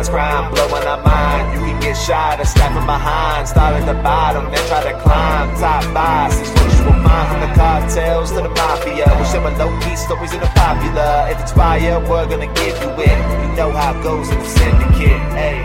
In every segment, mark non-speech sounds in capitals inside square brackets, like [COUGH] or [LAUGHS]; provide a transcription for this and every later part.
Organized crime blowing our mind. You can get shot or stabbed from behind. Start at the bottom, then try to climb. Top boss is what you will find from the cartels to the mafia. We're sharing low key stories in the popular. If it's fire, we're gonna give you it. You know how it goes in the syndicate. Hey.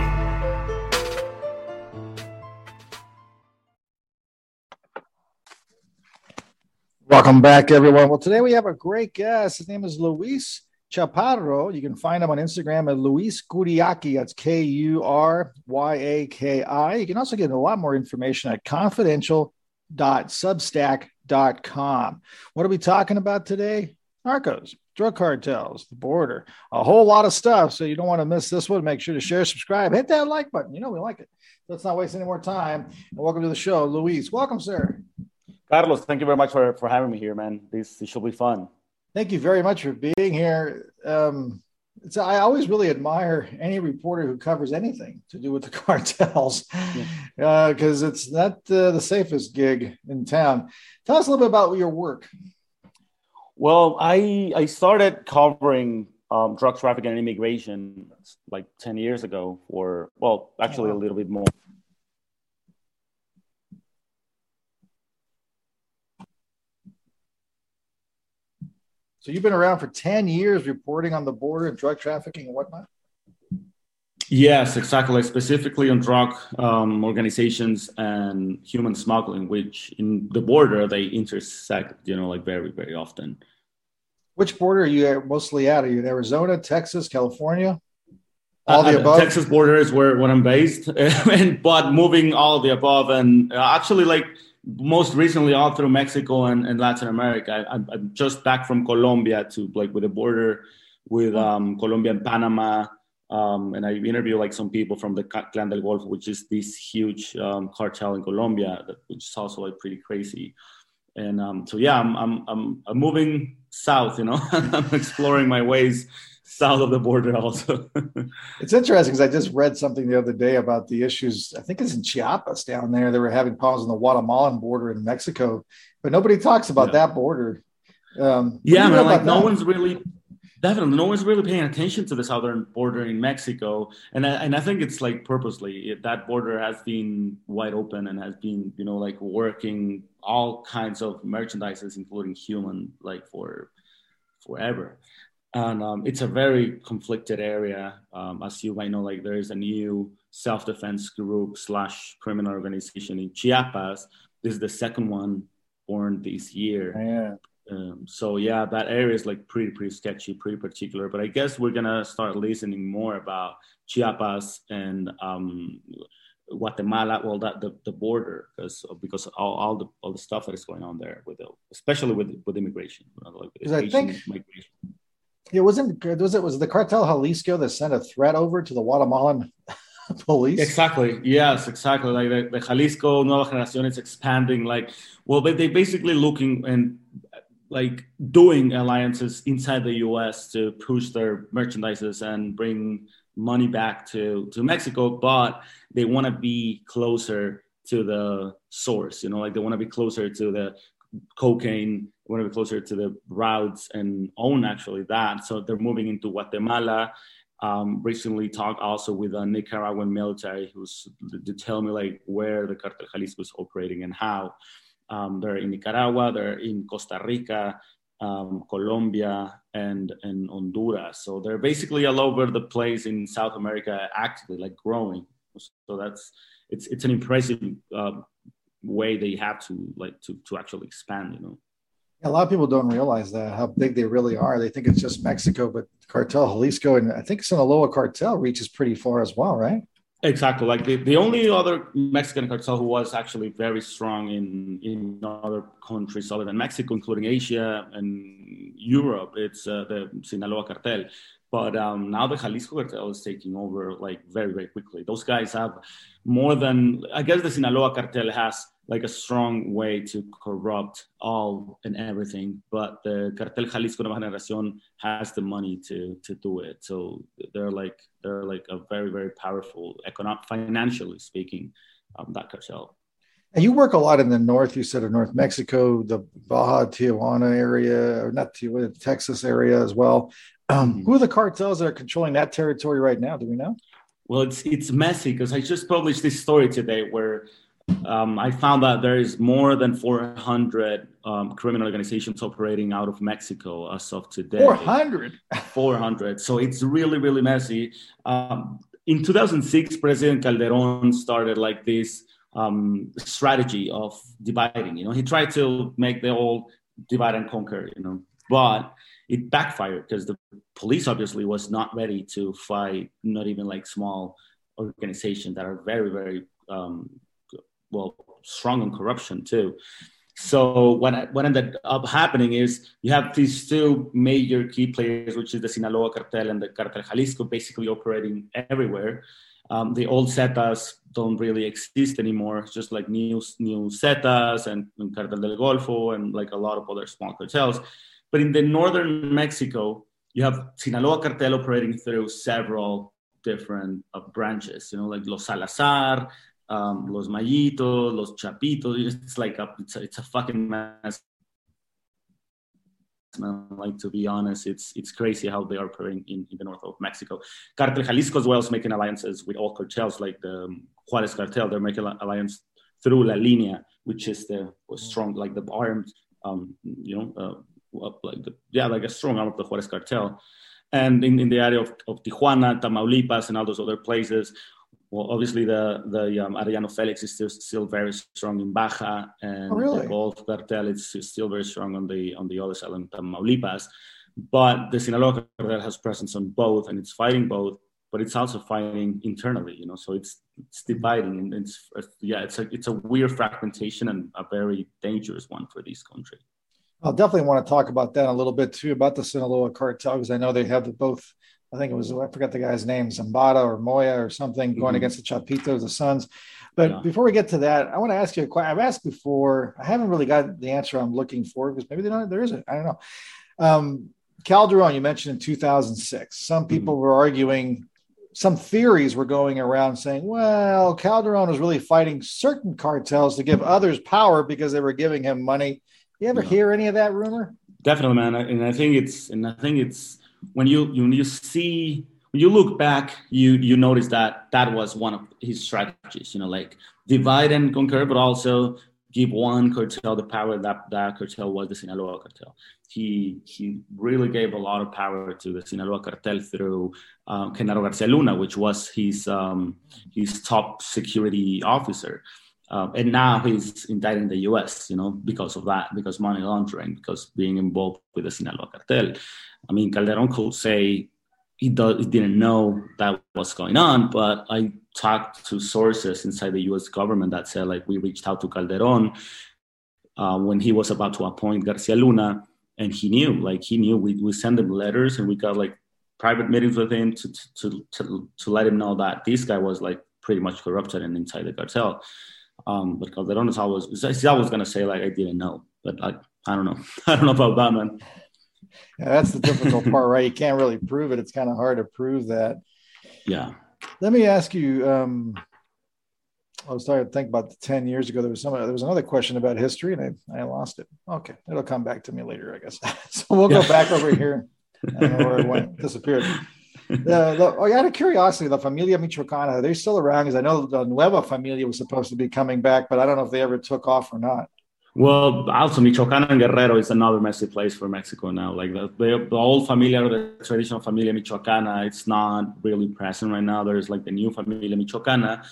Welcome back, everyone. Well, today we have a great guest. His name is Luis Chaparro. You can find him on Instagram at Luis Kuryaki. That's K U R Y A K I. You can also get a lot more information at confidential.substack.com. What are we talking about today? Narcos, drug cartels, the border, a whole lot of stuff. So you don't want to miss this one. Make sure to share, subscribe, hit that like button. You know we like it. Let's not waste any more time. And welcome to the show, Luis. Welcome, sir. Carlos, thank you very much for, for having me here, man. This, this should be fun. Thank you very much for being here. Um, it's, I always really admire any reporter who covers anything to do with the [LAUGHS] cartels because uh, it's not uh, the safest gig in town. Tell us a little bit about your work. Well, I I started covering um, drug trafficking and immigration like ten years ago, or well, actually wow. a little bit more. So you've been around for 10 years reporting on the border and drug trafficking and whatnot? Yes, exactly. Specifically on drug um, organizations and human smuggling, which in the border they intersect, you know, like very, very often. Which border are you mostly at? Are you in Arizona, Texas, California? All Uh, the above. Texas border is where, where I'm based, [LAUGHS] and but moving all the above, and uh, actually, like most recently, all through Mexico and, and Latin America. I, I'm, I'm just back from Colombia to like with the border with um, Colombia and Panama, um, and I interviewed like some people from the Clan del Golfo, which is this huge um, cartel in Colombia, that, which is also like pretty crazy. And um, so yeah, I'm, I'm I'm I'm moving south, you know, [LAUGHS] I'm exploring my ways south of the border also. [LAUGHS] It's interesting because I just read something the other day about the issues. I think it's in Chiapas down there. They were having problems on the Guatemalan border in Mexico, but nobody talks about Yeah. that border. Um, yeah, man, like no that? one's really definitely no one's really paying attention to the southern border in Mexico, and I, and I think it's like purposely it, that border has been wide open and has been you know like working all kinds of merchandises, including human, like for forever. And um, it's a very conflicted area, um, as you might know. Like there is a new self-defense group slash criminal organization in Chiapas. This is the second one born this year. Yeah. Um, so yeah, that area is like pretty, pretty sketchy, pretty particular. But I guess we're gonna start listening more about Chiapas and um, Guatemala. Well, that the, the border, because because all, all the all the stuff that is going on there with the, especially with with immigration, you know, like with I think- migration. It wasn't. Was it was the cartel Jalisco that sent a threat over to the Guatemalan [LAUGHS] police? Exactly. Yes, exactly. Like the, the Jalisco Nueva Generación is expanding. Like, well, they they basically looking and like doing alliances inside the U.S. to push their merchandises and bring money back to to Mexico, but they want to be closer to the source. You know, like they want to be closer to the cocaine. They want to be closer to the routes and own actually that. So they're moving into Guatemala um, recently talked also with a Nicaraguan military who's to tell me like where the Cartel Jalisco is operating and how. Um, they're in Nicaragua, they're in Costa Rica, um, Colombia, and and Honduras. So they're basically all over the place in South America, actively like growing. So that's it's it's an impressive uh, way they have to like to to actually expand. You know. A lot of people don't realize that how big they really are. They think it's just Mexico, but cartel Jalisco and I think Sinaloa cartel reaches pretty far as well, right? Exactly. Like the, the only other Mexican cartel who was actually very strong in, in other countries other than Mexico, including Asia and Europe, it's uh, the Sinaloa cartel. But um, now the Jalisco cartel is taking over like very, very quickly. Those guys have more than, I guess the Sinaloa cartel has like a strong way to corrupt all and everything. But the Cartel Jalisco Nueva Generación has the money to to do it. So they're like they're like a very very powerful economic financially speaking um, that cartel. And you work a lot in the north. You said of North Mexico, the Baja Tijuana area, or not Tijuana, Texas area as well. Um, mm-hmm. Who are the cartels that are controlling that territory right now? Do we know? Well, it's it's messy because I just published this story today where um, I found that there is more than 400 um, criminal organizations operating out of Mexico as of today. 400? 400. So it's really, really messy. Um, in 2006, President Calderon started like this um, strategy of dividing. You know, he tried to make the old divide and conquer. You know, but it backfired because the police obviously was not ready to fight, not even like small organizations that are very, very um, well strong on corruption too. So what what ended up happening is you have these two major key players, which is the Sinaloa cartel and the Cartel Jalisco, basically operating everywhere. Um, the old Zetas don't really exist anymore. It's just like new new Zetas and, and Cartel del Golfo and like a lot of other small cartels. But in the northern Mexico, you have Sinaloa cartel operating through several different uh, branches. You know, like Los Salazar, um, Los Mayitos, Los Chapitos. It's like a, it's a, it's a fucking mess. Like to be honest, it's it's crazy how they are operating in, in the north of Mexico. Cartel Jalisco as well is making alliances with all cartels, like the Juarez cartel. They're making alliance through La Linea, which is the strong, like the armed, um, you know, uh, like the, yeah, like a strong arm of the Juarez cartel. And in, in the area of, of Tijuana, Tamaulipas, and all those other places, well, obviously the the um, Arellano Felix is still still very strong in Baja, and oh, really? the Gulf Cartel is still very strong on the on the other side in Tamaulipas. But the Sinaloa cartel has presence on both, and it's fighting both, but it's also fighting internally. You know, so it's it's dividing, and it's yeah, it's a it's a weird fragmentation and a very dangerous one for this country. I'll definitely want to talk about that a little bit too about the Sinaloa cartel because I know they have the both I think it was I forgot the guy's name, Zambada or Moya or something, going mm-hmm. against the Chapitos, the Sons. But yeah. before we get to that, I want to ask you a question. I've asked before. I haven't really got the answer I'm looking for because maybe not, there isn't. I don't know. Um, Calderon, you mentioned in 2006. Some mm-hmm. people mm-hmm. were arguing, some theories were going around saying, well, Calderon was really fighting certain cartels to give others power because they were giving him money. You ever yeah. hear any of that rumor? Definitely, man. And I think it's, and I think it's, when you when you see when you look back, you you notice that that was one of his strategies. You know, like divide and conquer, but also give one cartel the power that that cartel was the Sinaloa cartel. He he really gave a lot of power to the Sinaloa cartel through Genaro Garcia Luna, which was his um, his top security officer. Um, and now he's indicted in the U.S. You know, because of that, because money laundering, because being involved with the Sinaloa cartel. I mean, Calderon could say he, does, he didn't know that was going on, but I talked to sources inside the U.S. government that said like we reached out to Calderon uh, when he was about to appoint Garcia Luna, and he knew, like he knew. We we sent him letters, and we got like private meetings with him to to to to let him know that this guy was like pretty much corrupted and inside the cartel. Um, but Calderon is always he's always gonna say like I didn't know, but like I don't know [LAUGHS] I don't know about that man. Yeah, that's the difficult part, right? You can't really prove it. It's kind of hard to prove that. Yeah. Let me ask you. Um, I was starting to think about the 10 years ago. There was some, there was another question about history and I, I lost it. Okay. It'll come back to me later, I guess. [LAUGHS] so we'll go back over here. I don't know where it went, disappeared. The, the, oh, out of curiosity, the Familia Michoacana, are they still around? Because I know the Nueva Familia was supposed to be coming back, but I don't know if they ever took off or not. Well, also Michoacán and Guerrero is another messy place for Mexico now. Like the, the, the old familia, the traditional familia Michoacana, it's not really present right now. There's like the new familia Michoacana.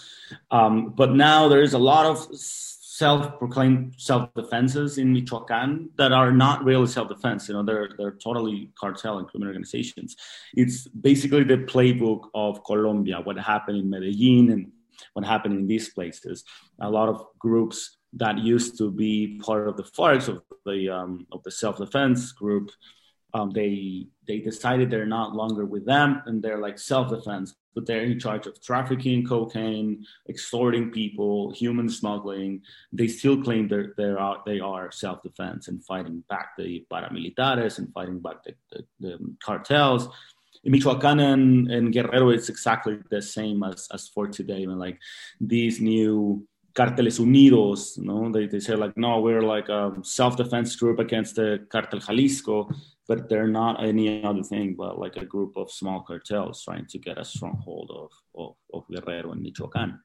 Um, but now there's a lot of self-proclaimed self-defenses in Michoacan that are not really self-defense. You know, they're they're totally cartel and criminal organizations. It's basically the playbook of Colombia. What happened in Medellin and what happened in these places. A lot of groups that used to be part of the FARC of the um, of the self-defense group um, they they decided they're not longer with them and they're like self-defense but they're in charge of trafficking cocaine extorting people human smuggling they still claim they're, they're out, they are self-defense and fighting back the paramilitares and fighting back the, the, the cartels in Michoacan and, and Guerrero, it's exactly the same as, as for today. I mean, like these new Carteles Unidos, know, they, they say like, no, we're like a self-defense group against the Cartel Jalisco but they're not any other thing but like a group of small cartels trying to get a stronghold of, of, of Guerrero and Michoacan.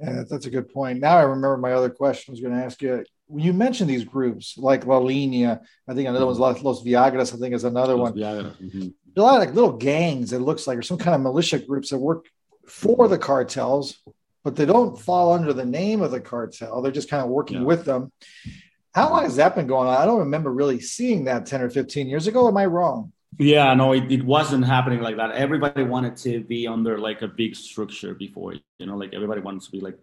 Yeah, that's a good point. Now I remember my other question I was going to ask you. When you mentioned these groups like La Linea. I think another one's Los Viagras. I think is another Los one. Mm-hmm. A lot of like little gangs. It looks like, or some kind of militia groups that work for the cartels, but they don't fall under the name of the cartel. They're just kind of working yeah. with them. How long has that been going on? I don't remember really seeing that 10 or 15 years ago. Am I wrong? Yeah, no, it, it wasn't happening like that. Everybody wanted to be under like a big structure before, you know, like everybody wants to be like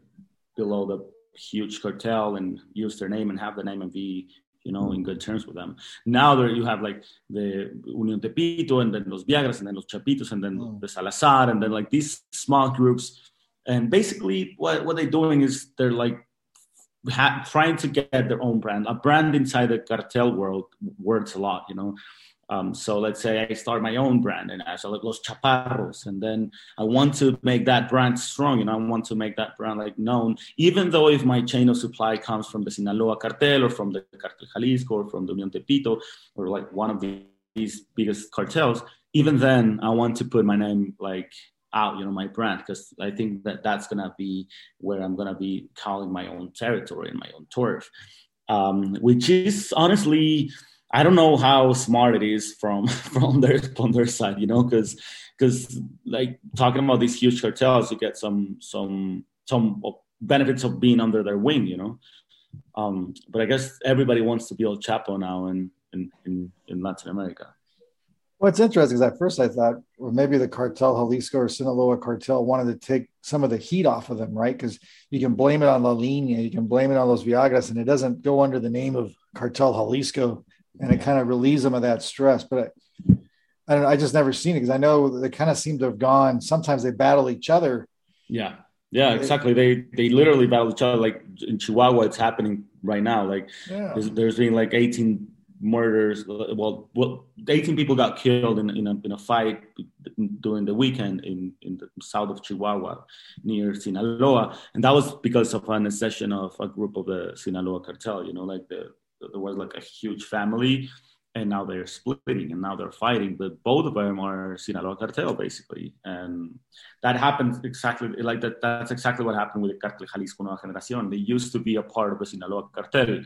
below the huge cartel and use their name and have the name and be, you know, in good terms with them. Now there you have like the Unión Tepito and then Los Viagras and then Los Chapitos and then oh. the Salazar and then like these small groups. And basically what, what they're doing is they're like ha- trying to get their own brand. A brand inside the cartel world works a lot, you know. Um, so let's say I start my own brand and I sell like Los Chaparros, and then I want to make that brand strong, and I want to make that brand like known, even though if my chain of supply comes from the Sinaloa cartel or from the Cartel Jalisco or from the Unión Tepito or like one of these biggest cartels, even then I want to put my name like out, you know, my brand, because I think that that's gonna be where I'm gonna be calling my own territory and my own turf, um, which is honestly, I don't know how smart it is from [LAUGHS] from their from their side, you know, because because like talking about these huge cartels, you get some some some benefits of being under their wing, you know. Um, but I guess everybody wants to be El Chapo now in in, in, in Latin America. What's interesting is at first I thought, well, maybe the cartel Jalisco or Sinaloa cartel wanted to take some of the heat off of them, right? Because you can blame it on La Linea, you can blame it on Los Viagras, and it doesn't go under the name of Cartel Jalisco, and it kind of relieves them of that stress. But I, I, I just never seen it because I know they kind of seem to have gone. Sometimes they battle each other. Yeah, yeah, exactly. They they literally battle each other. Like in Chihuahua, it's happening right now. Like yeah. there's, there's been like 18 murders. Well, well, 18 people got killed in, in, a, in a fight during the weekend in, in the south of Chihuahua near Sinaloa. And that was because of an accession of a group of the Sinaloa cartel. You know, like the, there was like a huge family and now they're splitting and now they're fighting. But both of them are Sinaloa cartel basically. And that happened exactly like that. That's exactly what happened with the Cartel Jalisco Nueva Generación. They used to be a part of the Sinaloa cartel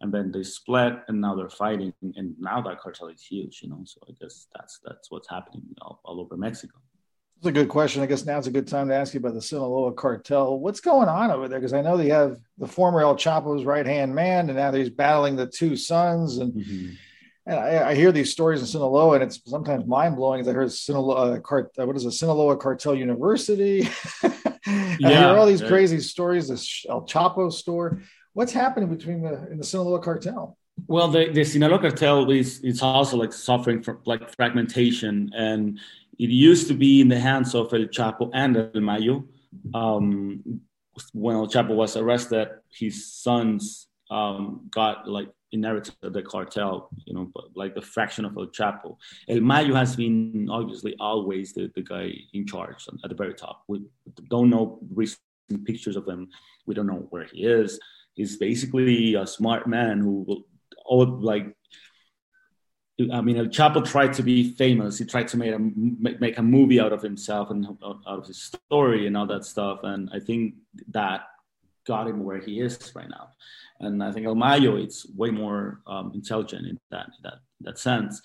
and then they split and now they're fighting and now that cartel is huge you know so i guess that's that's what's happening all, all over mexico that's a good question. I guess now's a good time to ask you about the Sinaloa cartel. What's going on over there? Because I know they have the former El Chapo's right hand man, and now he's battling the two sons. And, mm-hmm. and I, I, hear these stories in Sinaloa, and it's sometimes mind blowing. As I heard Sinaloa, uh, cart, uh, what is a Sinaloa Cartel University? yeah, [LAUGHS] I hear all these yeah. crazy stories. This El Chapo store what's happening between the in the Sinaloa cartel? Well, the, the Sinaloa cartel is it's also like suffering from like fragmentation, and it used to be in the hands of El Chapo and El Mayo. Um, when El Chapo was arrested, his sons um, got like inherited the cartel, you know, like the fraction of El Chapo. El Mayo has been obviously always the, the guy in charge at the very top. We don't know recent pictures of him. We don't know where he is is basically a smart man who will all like I mean, El Chapo tried to be famous. He tried to make a make a movie out of himself and out of his story and all that stuff. And I think that got him where he is right now. And I think El Mayo it's way more um, intelligent in that that that sense.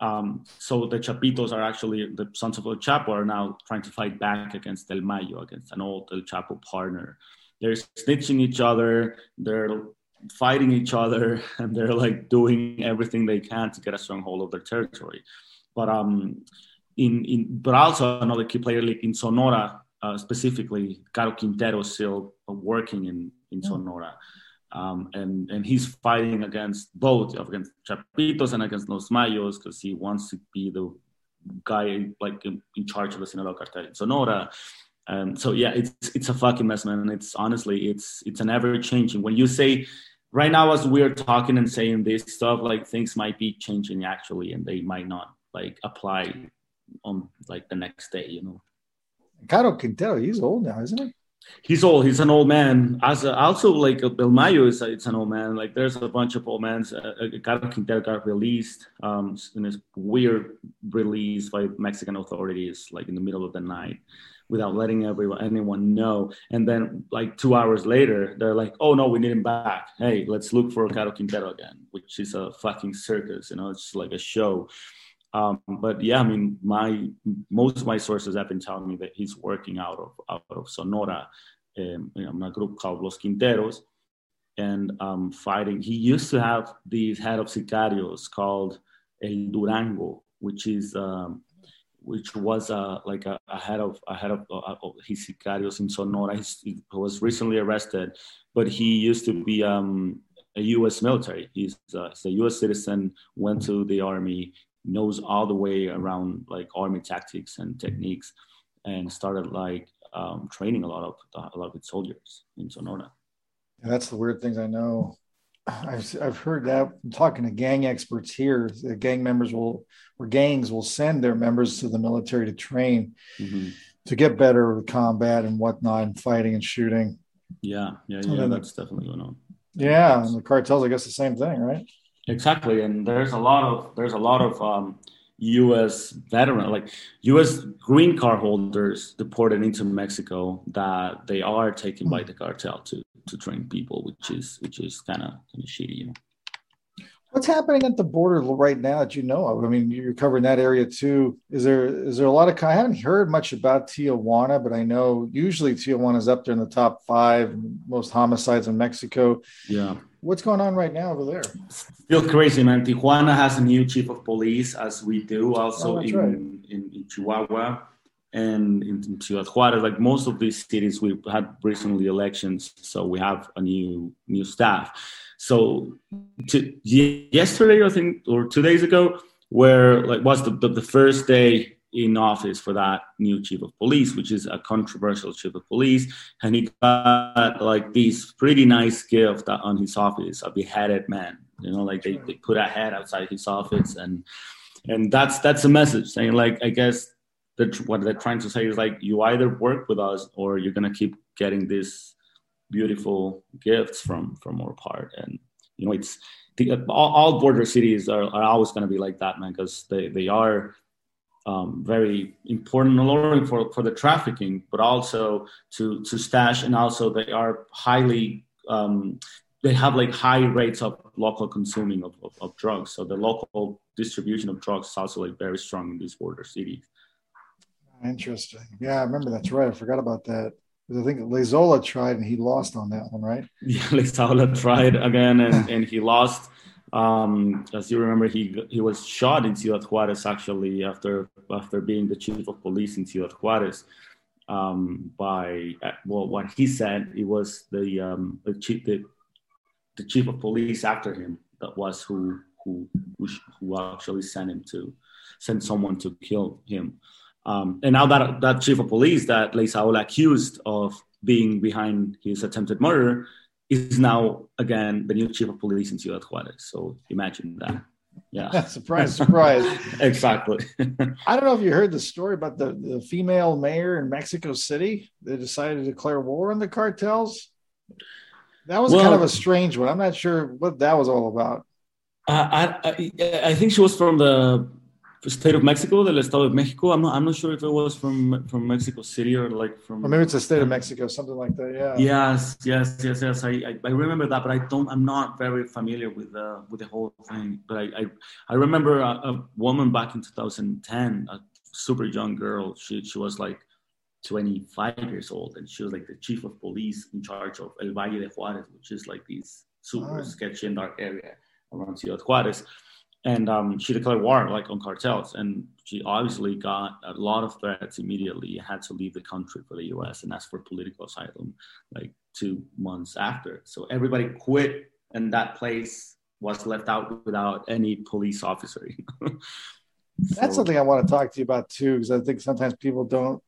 Um, so the Chapitos are actually the sons of El Chapo are now trying to fight back against El Mayo, against an old El Chapo partner they're snitching each other, they're fighting each other, [LAUGHS] and they're like doing everything they can to get a stronghold of their territory. But um, in in but also another key player like in Sonora uh, specifically, Caro Quintero is still working in in Sonora. Um, and and he's fighting against both against Chapitos and against Los Mayos because he wants to be the guy like in, in charge of the Sinaloa cartel in Sonora. Um, so yeah, it's it's a fucking mess, man. It's honestly, it's it's an ever changing. When you say right now, as we're talking and saying this stuff, like things might be changing actually, and they might not like apply on like the next day, you know. Caro Quintero, he's old now, isn't he? he's old. He's an old man. As a, also like El Mayo is it's an old man. Like there's a bunch of old men. Uh, uh Quintero got released um, in this weird release by Mexican authorities, like in the middle of the night, without letting everyone anyone know. And then like two hours later, they're like, "Oh no, we need him back. Hey, let's look for Caro Quintero again," which is a fucking circus. You know, it's just like a show. Um, but yeah, I mean, my most of my sources have been telling me that he's working out of out of Sonora, um, you know, a group called Los Quinteros, and um, fighting. He used to have these head of sicarios called El Durango, which is um, which was uh, like a, a, head of a head of, uh, of his sicarios in Sonora. He's, he was recently arrested, but he used to be um, a U.S. military. He's, uh, he's, a U.S. citizen, went to the army, knows all the way around like army tactics and techniques and started like um, training a lot of a lot of its soldiers in Sonora. That's the weird things I know. I've, I've heard that I'm talking to gang experts here. The gang members will, or gangs will send their members to the military to train mm-hmm. to get better with combat and whatnot, and fighting and shooting. Yeah, yeah, yeah. That's definitely going on. Yeah, and the cartels, I guess, the same thing, right? Exactly, and there's a lot of there's a lot of um, U.S. veteran, like U.S. green card holders deported into Mexico that they are taken by the cartel to to train people, which is which is kind of kind of shitty, you know. What's happening at the border right now that you know of? I mean, you're covering that area too. Is there is there a lot of? I haven't heard much about Tijuana, but I know usually Tijuana is up there in the top five most homicides in Mexico. Yeah. What's going on right now over there? Still crazy, man. Tijuana has a new chief of police, as we do oh, also oh, in, right. in, in Chihuahua and in, in Ciudad Juarez. Like most of these cities, we had recently elections, so we have a new new staff so to, yesterday, I think, or two days ago, where like was the, the, the first day in office for that new chief of police, which is a controversial chief of police, and he got like this pretty nice gift on his office, a beheaded man. You know, like they, they put a head outside his office, and and that's that's a message saying like I guess that what they're trying to say is like you either work with us or you're gonna keep getting these beautiful gifts from from our part. And you know it's the, all, all border cities are, are always going to be like that man because they, they are um, very important not only for, for the trafficking but also to to stash and also they are highly um, they have like high rates of local consuming of, of, of, drugs. So the local distribution of drugs is also like very strong in these border cities interesting yeah i remember that's right i forgot about that I think Leyzaola tried and he lost on that one, right? [LAUGHS] Yeah, Leyzaola tried again and, [LAUGHS] and he lost. Um, as you remember, he he was shot in Ciudad Juarez actually after after being the chief of police in Ciudad Juarez. Um, by well, what he said, it was the um, the chief the, the chief of police after him that was who who who, who actually sent him to send someone to kill him. Um, and now that that chief of police that Leyzaola accused of being behind his attempted murder is now again the new chief of police in Ciudad Juarez. So imagine that. Yeah. [LAUGHS] surprise, surprise. [LAUGHS] exactly. [LAUGHS] I don't know if you heard the story about the, the female mayor in Mexico City. They decided to declare war on the cartels. That was well, kind of a strange one. I'm not sure what that was all about. Uh, I, I, I think she was from the state of Mexico, del Estado de Mexico. I'm not, I'm not sure if it was from from Mexico City or like from. Or maybe it's the state of Mexico, something like that. Yeah. Yes, yes, yes, yes. I, I, remember that, but I don't. I'm not very familiar with the with the whole thing. But I I, I remember a, a, woman back in 2010, a super young girl. She she was like 25 years old, and she was like the chief of police in charge of El Valle de Juarez, which is like this super Oh. sketchy and dark area around Ciudad Juarez. And um, she declared war like on cartels, and she obviously got a lot of threats immediately. Had to leave the country for the U.S. and ask for political asylum, like two months after. So everybody quit, and that place was left out without any police officer. [LAUGHS] That's something I want to talk to you about too, because I think sometimes people don't.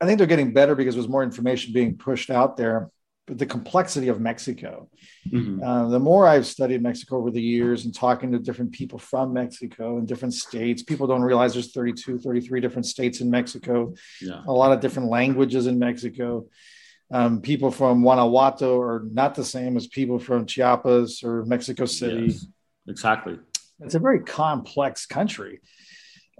I think they're getting better because there's more information being pushed out there. The complexity of Mexico, Mhm. uh, the more I've studied Mexico over the years and talking to different people from Mexico and different states, people don't realize there's 32, 33 different states in Mexico, Yeah. a lot of different languages in Mexico. Um, people from Guanajuato are not the same as people from Chiapas or Mexico City. Yes, exactly. It's a very complex country.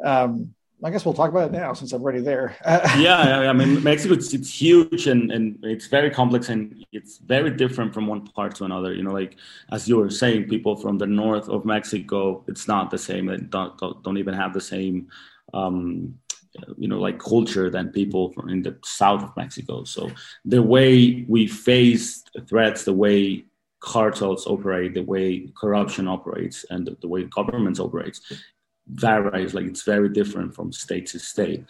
Um, I guess we'll talk about it now since I'm already there. [LAUGHS] yeah, I- mean, Mexico, it's, it's huge and, and it's very complex and it's very different from one part to another. You know, like as you were saying, people from the north of Mexico, it's not the same. They don't, don't, don't even have the same, um, you know, like culture than people from in the south of Mexico. So the way we face threats, the way cartels operate, the way corruption operates, and the, the way governments operates varies. Like it's very different from state to state.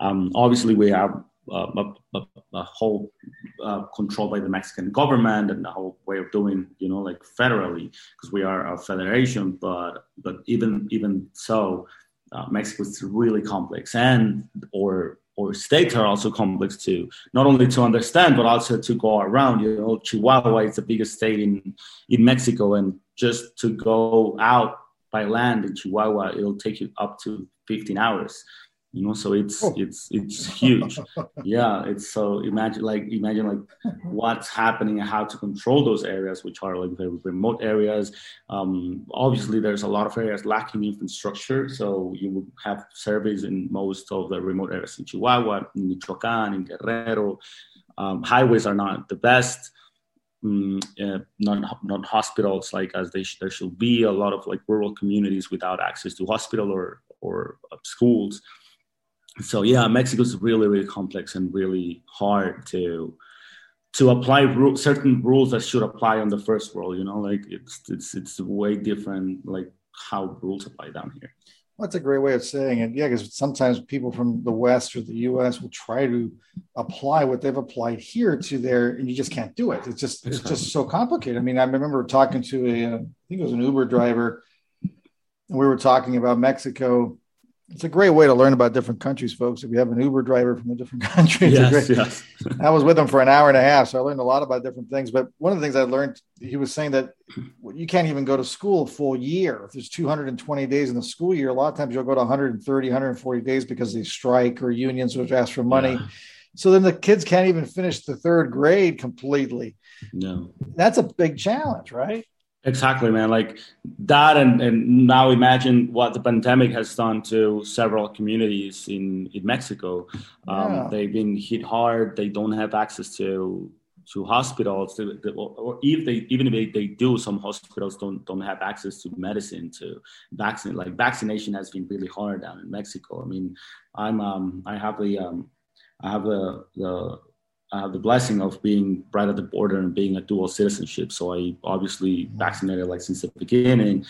Um, obviously, we have uh, a, a, whole uh, control by the Mexican government and the whole way of doing, you know, like federally, because we are a federation. But but even even so, uh, Mexico is really complex, and or or states are also complex too. Not only to understand, but also to go around. You know, Chihuahua is the biggest state in in Mexico, and just to go out by land in Chihuahua, it'll take you up to 15 hours. You know, so it's Oh. it's it's huge. yeah, it's so imagine like imagine like what's happening and how to control those areas, which are like very remote areas. Um, obviously, there's a lot of areas lacking infrastructure, so you would have surveys in most of the remote areas in Chihuahua, in Michoacan, in Guerrero. Um, highways are not the best mm, uh, not not hospitals like as they sh- there should be a lot of like rural communities without access to hospital or or uh, schools. So yeah mexico's really really complex and really hard to to apply ru- certain rules that should apply on the first world you know? Like it's it's it's way different like how rules apply down here That's a great way of saying it. Yeah, because sometimes people from the West or the US will try to apply what they've applied here to there, and you just can't do it. It's just it's just so complicated. I mean, I remember talking to a uh, think it was an Uber driver, and we were talking about Mexico. It's a great way to learn about different countries, folks. If you have an Uber driver from a different [LAUGHS] country, great, yes I was with him for an hour and a half, so I learned a lot about different things. But one of the things I learned, he was saying that you can't even go to school a full year. If there's 220 days in the school year, a lot of times you'll go to 130, 140 days because they strike or unions which ask for money. Yeah. So then the kids can't even finish the third grade completely. no That's a big challenge, right? Exactly, man. Like that, and, and now imagine what the pandemic has done to several communities in, in Mexico. Um, Yeah. They've been hit hard. They don't have access to to hospitals, They- they- or, if they even if they, they do, some hospitals don't don't have access to medicine to vaccinate. Like vaccination has been really hard down in Mexico. I mean, I'm um, I have the um, I have the the I the blessing of being right at the border and being a dual citizenship. So I obviously vaccinated like since the beginning,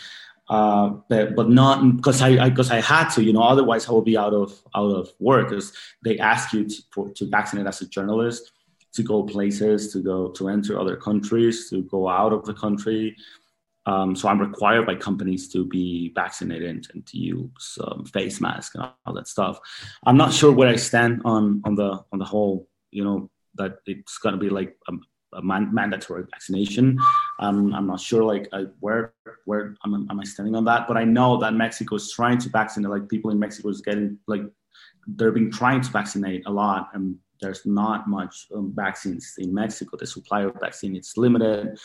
uh, but but not because I because I, had to. You know, otherwise I would be out of out of work because they ask you to, for, to vaccinate as a journalist to go places, to go to enter other countries, to go out of the country. Um, so I'm required by companies to be vaccinated and to use um, face mask and all that stuff. I'm not sure where I stand on on the on the whole, you know, that it's going to be like a, a man, mandatory vaccination. Um, I'm not sure like I, where where am, am I standing on that, but I know that Mexico is trying to vaccinate. Like people in Mexico is getting like they're being trying to vaccinate a lot, and there's not much um, vaccines in Mexico. The supply of vaccine is limited.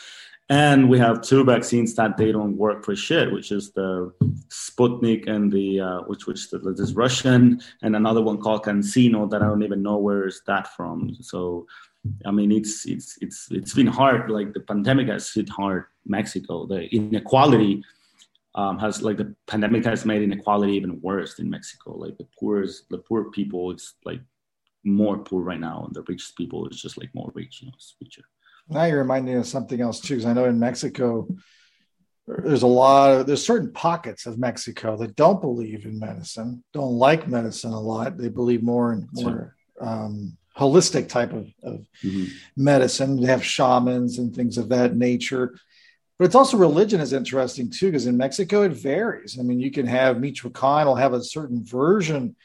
And we have two vaccines that they don't work for shit, which is the Sputnik and the uh, which which the, this Russian, and another one called CanSino that I don't even know where is that from. So, I mean, it's it's it's it's been hard. Like the pandemic has hit hard Mexico. The inequality um, has like the pandemic has made inequality even worse in Mexico. Like the poorest, the poor people, it's like more poor right now, and the richest people is just like more rich, you know, richer. Now you're reminding me of something else too, because I know in Mexico, there's a lot of there's certain pockets of Mexico that don't believe in medicine, don't like medicine a lot. They believe more in more um, holistic type of, of Mhm. medicine. They have shamans and things of that nature. But it's also religion is interesting too, because in Mexico it varies. I mean, you can have Michoacan will have a certain version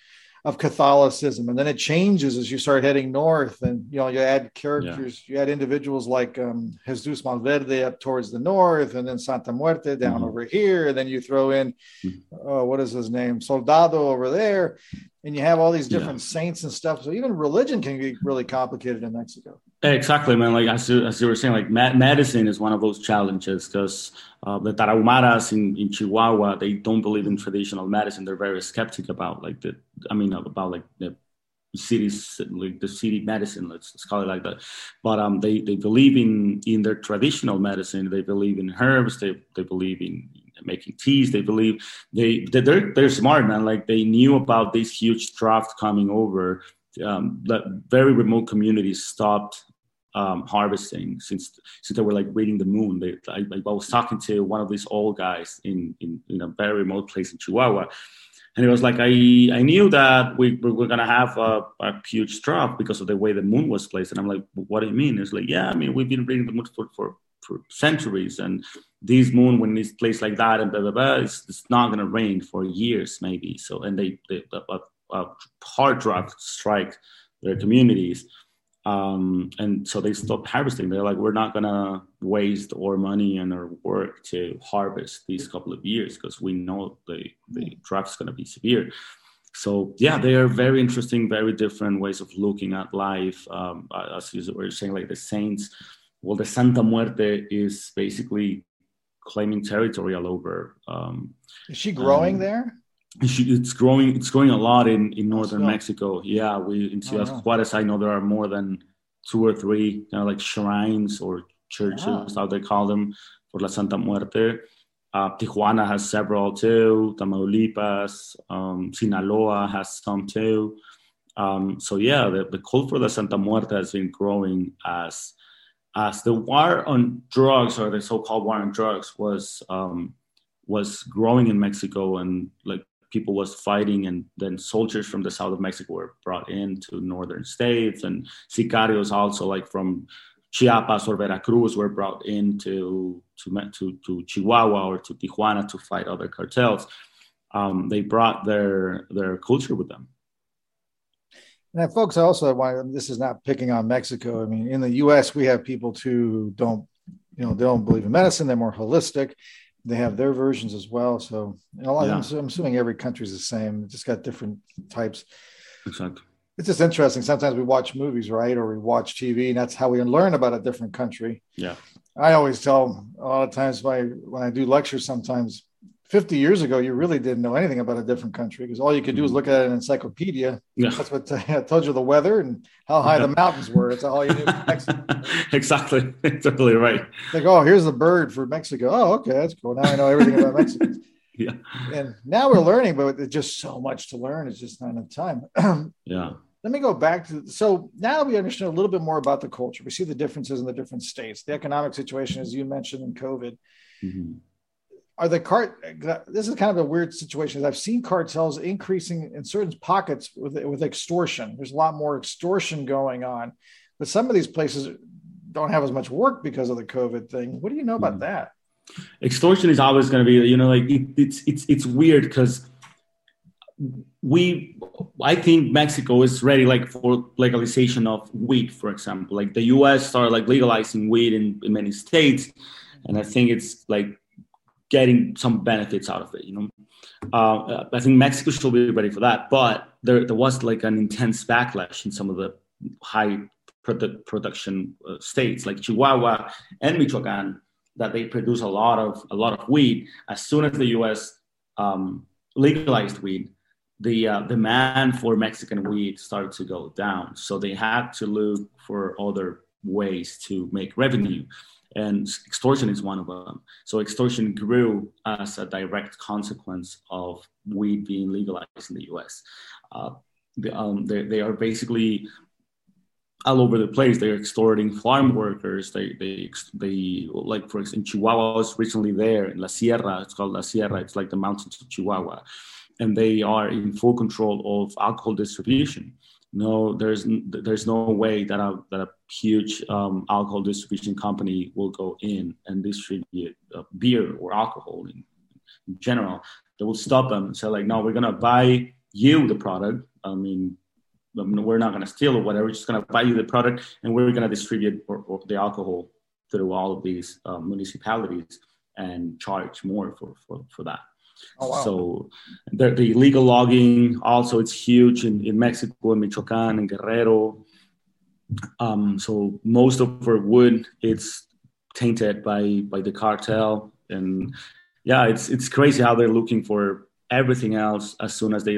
of Catholicism, and then it changes as you start heading north. And you know, you add characters, you add individuals like um, Jesus Malverde up towards the north, and then Santa Muerte down Mhm. over here, and then you throw in Mhm. uh, what is his name, Soldado over there, and you have all these Yeah. different saints and stuff. So even religion can be really complicated in Mexico. Exactly, man. Like as you, as you were saying, like me- medicine is one of those challenges because uh, the Tarahumaras in, in Chihuahua, they don't believe in traditional medicine. They're very skeptic about like the, I mean, about like the cities, like the city medicine. Let's, let's call it like that. But um, they they believe in in their traditional medicine. They believe in herbs. They they believe in making teas. They believe they- they're they're smart, man. Like they knew about this huge draft coming over. Um, that very remote communities stopped um, harvesting since since they were like waiting the moon. They, I, I was talking to one of these old guys in, in in a very remote place in Chihuahua, and he was like, I I knew that we, we were gonna have a, a huge drop because of the way the moon was placed, and I'm like, what do you mean? It's like, yeah, I mean we've been reading the moon for for, for centuries, and this moon when it's placed like that and blah blah blah, it's, it's not gonna rain for years maybe. So and they, they a, a hard drought strike their communities um, and so they stopped harvesting. They're like, we're not gonna waste our money and our work to harvest these couple of years because we know the the draft's gonna be severe. So yeah, they are very interesting, very different ways of looking at life. Um, as you were saying, like the saints. Well, the Santa Muerte is basically claiming territory all over. Um, Is she growing Um, there? It's growing. It's growing a lot in, in northern so? Mexico. Yeah, we in Ciudad wow. Juarez. I know there are more than two or three kind of like shrines or churches, Wow. how they call them, for La Santa Muerte. Uh, Tijuana has several too. Tamaulipas, um, Sinaloa has some too. Um, so yeah, the, the cult for the Santa Muerte has been growing as as the war on drugs or the so-called war on drugs was um, was growing in Mexico and like people was fighting and then soldiers from the south of Mexico were brought into northern states and sicarios also like from Chiapas or Veracruz were brought into to, to, to Chihuahua or to Tijuana to fight other cartels. Um, they brought their their culture with them. And folks, I also want this is not picking on Mexico. I mean, in the U.S., we have people too who don't, you know, they don't believe in medicine. They're more holistic. They have their versions as well. So, and a lot, Yeah. I'm, I'm assuming every country's the same. It's just got different types. Exactly. It's just interesting. Sometimes we watch movies, right, or we watch TV, and that's how we learn about a different country. Yeah. I always tell a lot of times when I do lectures, sometimes 50 years ago, you really didn't know anything about a different country because all you could do is look at an encyclopedia. Yeah. That's what [LAUGHS] I told you the weather and how high the mountains were. That's all you knew. [LAUGHS] Exactly. [LAUGHS] totally right. Like, oh, here's the bird for Mexico. Oh, okay, that's cool. Now I know everything about Mexico. Yeah. And now we're learning, but there's just so much to learn. It's just not enough time. [CLEARS THROAT] Yeah. Let me go back to so now we understand a little bit more about the culture. We see the differences in the different states, the economic situation, as you mentioned in COVID. Mhm. Are the cart? This is kind of a weird situation. I've seen cartels increasing in certain pockets with with extortion. There's a lot more extortion going on, but some of these places don't have as much work because of the COVID thing. What do you know about Mhm. that? extortion is always going to be you know like it, it's it's it's weird because we i think mexico is ready like for legalization of weed for example like the us started like legalizing weed in, in many states and i think it's like getting some benefits out of it you know uh, i think mexico should be ready for that but there, there was like an intense backlash in some of the high produ- production uh, states like chihuahua and michoacan that they produce a lot of a lot of weed. As soon as the U.S. Um, legalized weed, the uh, demand for Mexican weed started to go down. So they had to look for other ways to make revenue, and extortion is one of them. So extortion grew as a direct consequence of weed being legalized in the U.S. Uh, they, um, they, they are basically all over the place. They're extorting farm workers. They, they, they like, for example, Chihuahua, was recently there in La Sierra. It's called La Sierra. It's like the mountains of Chihuahua. And they are in full control of alcohol distribution. No, there's there's no way that a that a huge um, alcohol distribution company will go in and distribute uh, beer or alcohol in, in general. They will stop them and say like, no, we're gonna buy you the product. I mean, we're not to steal or whatever. We're just to buy you the product and we're to distribute or, or the alcohol through all of these um, municipalities and charge more for, for, for that. Oh. So the, the, illegal logging also it's huge in, in Mexico, in Michoacan, and Guerrero. Um, so most of our wood it's tainted by by the cartel, and yeah, it's it's crazy how they're looking for everything else as soon as they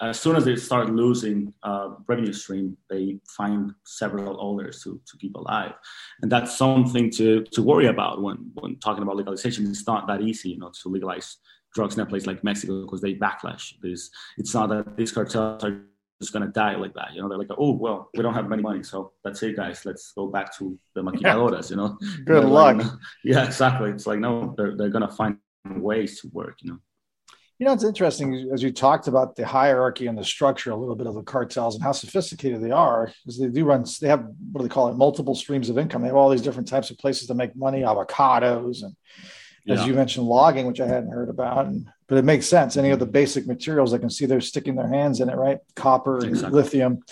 as soon as they start losing uh, revenue stream, they find several others to, to keep alive, and that's something to, to worry about when when talking about legalization. It's not that easy, you know, to legalize drugs in a place like Mexico because they backlash. This it's not that these cartels are just gonna die like that. You know, they're like, oh well, we don't have any money, so that's it, guys. Let's go back to the maquiladoras. You know, good luck. Like, [LAUGHS] yeah, exactly. It's like no, they're they're gonna find ways to work. You know. You know, it's interesting as you talked about the hierarchy and the structure a little bit of the cartels and how sophisticated they are, because they do run, they have what do they call it, multiple streams of income. They have all these different types of places to make money, avocados, and yeah. as you mentioned, logging, which I hadn't heard about. And, but it makes sense. Any of the basic materials, I can see they're sticking their hands in it, right? Copper, exactly. lithium.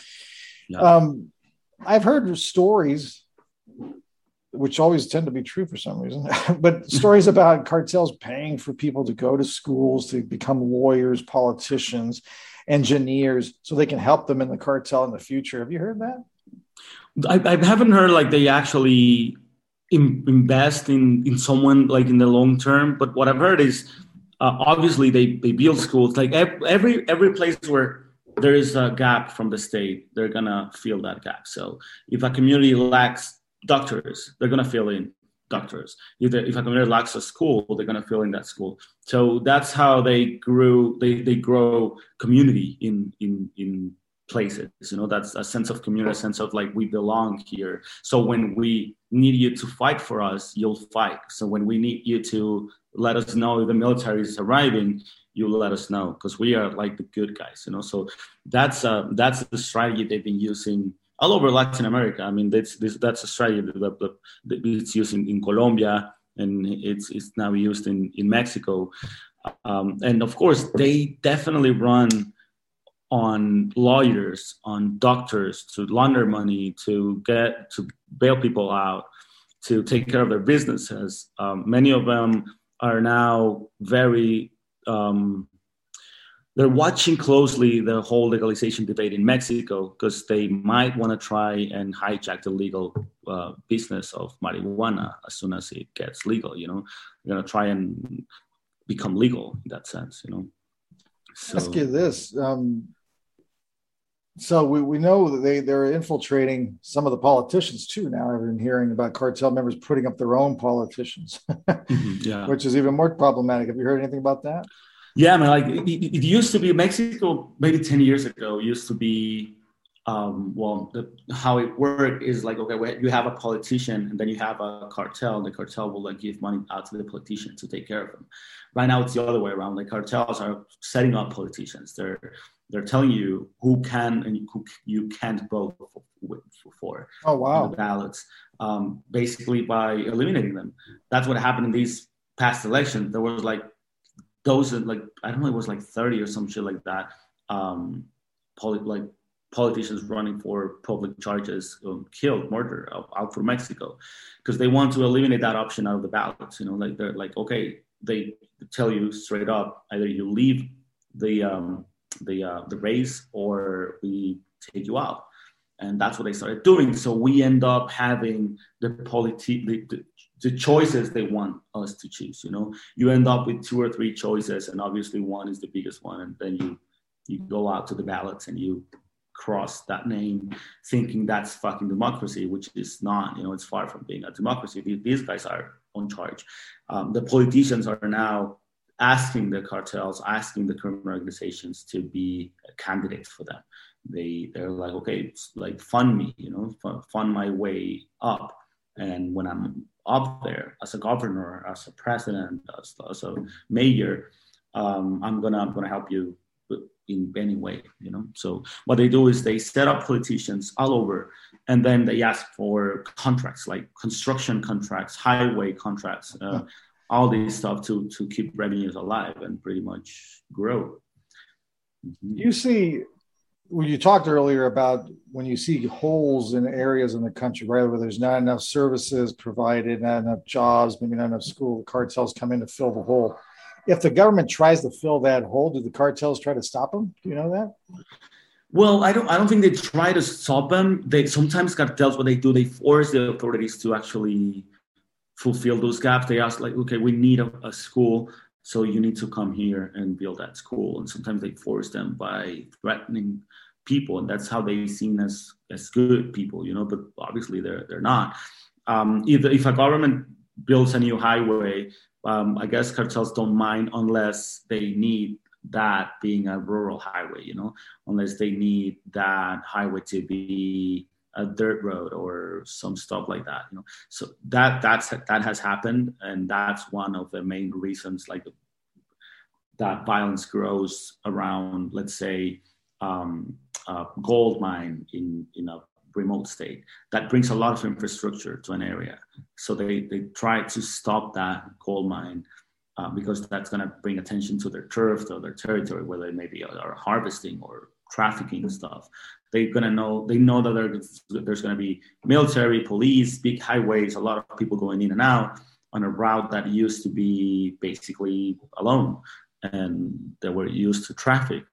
Yeah. Um, I've heard stories which always tend to be true for some reason. [LAUGHS] but stories about cartels paying for people to go to schools to become lawyers, politicians, engineers, so they can help them in the cartel in the future. Have you heard that? I, I haven't heard like they actually invest in in someone like in the long term. But what I've heard is uh, obviously they they build schools like every every place where there is a gap from the state, they're gonna fill that gap. So if a community lacks doctors. They're going to fill in doctors. If, if a community lacks a school, they're going to fill in that school. So that's how they grew. They, they grow community in in in places. You know, that's a sense of community, a sense of like we belong here. So when we need you to fight for us, you'll fight. So when we need you to let us know the military is arriving, you let us know because we are like the good guys. You know, so that's uh, that's the strategy they've been using all over Latin America. I mean, that's this, that's a strategy that, that, that it's used in, in, Colombia and it's it's now used in in Mexico. Um, and of course, they definitely run on lawyers, on doctors to launder money, to get to bail people out, to take care of their businesses. Um, many of them are now very um, they're watching closely the whole legalization debate in Mexico because they might want to try and hijack the legal uh, business of marijuana as soon as it gets legal. You know, they're gonna try and become legal in that sense. You know. So, Ask you this. Um, so we, we know that they they're infiltrating some of the politicians too. Now I've been hearing about cartel members putting up their own politicians, [LAUGHS] mm-hmm, yeah. which is even more problematic. Have you heard anything about that? Yeah, I mean, like it, it, used to be Mexico maybe 10 years ago used to be, um, well, the, how it worked is like, okay, you have a politician and then you have a cartel. The cartel will like give money out to the politician to take care of them. Right now, it's the other way around. The cartels are setting up politicians. They're they're telling you who can and who you can't vote for. for oh wow! The ballots, um, basically by eliminating them. That's what happened in these past elections. There was like those like I don't know, it was like 30 or some shit like that. Um, poli- like politicians running for public charges um, killed, murder out, out for Mexico, because they want to eliminate that option out of the ballots. You know, like they're like, okay, they tell you straight up, either you leave the um, the uh, the race or we take you out and that's what they started doing. So we end up having the politi- the, the, choices they want us to choose. You know, you end up with two or three choices, and obviously one is the biggest one, and then you you go out to the ballots and you cross that name, thinking that's fucking democracy, which is not. You know, it's far from being a democracy. These guys are on charge. Um, the politicians are now asking the cartels, asking the criminal organizations to be candidates for them. They they're like, okay, like fund me, you know, fund my way up. And when I'm up there as a governor, as a president, as, as a mayor, um, I'm gonna I'm gonna help you in any way, you know. So what they do is they set up politicians all over, and then they ask for contracts like construction contracts, highway contracts, uh, all these stuff to to keep revenues alive and pretty much grow. Mm-hmm. You see, when you talked earlier about when you see holes in areas in the country, right, where there's not enough services provided, not enough jobs, maybe not enough school, the cartels come in to fill the hole if the government tries to fill that hole, do the cartels try to stop them? Do you know that? Well, I don't. I don't think they try to stop them. They sometimes cartels what they do. They force the authorities to actually fulfill those gaps. They ask like, okay, we need a, a school, so you need to come here and build that school. And sometimes they force them by threatening people, and that's how they seen as as good people, you know. But obviously, they're they're not. Um, if if a government builds a new highway um, I guess cartels don't mind unless they need that being a rural highway, you know, unless they need that highway to be a dirt road or some stuff like that, you know. So that that's that has happened, and that's one of the main reasons, like that violence grows around, let's say, um, a gold mine in in a remote state. That brings a lot of infrastructure to an area. So they, they try to stop that gold mine uh, because that's going to bring attention to their turf or their territory, whether they maybe are harvesting or trafficking stuff. They're to know, they know that there's, to be military, police, big highways, a lot of people going in and out on a route that used to be basically alone and they were used to traffic.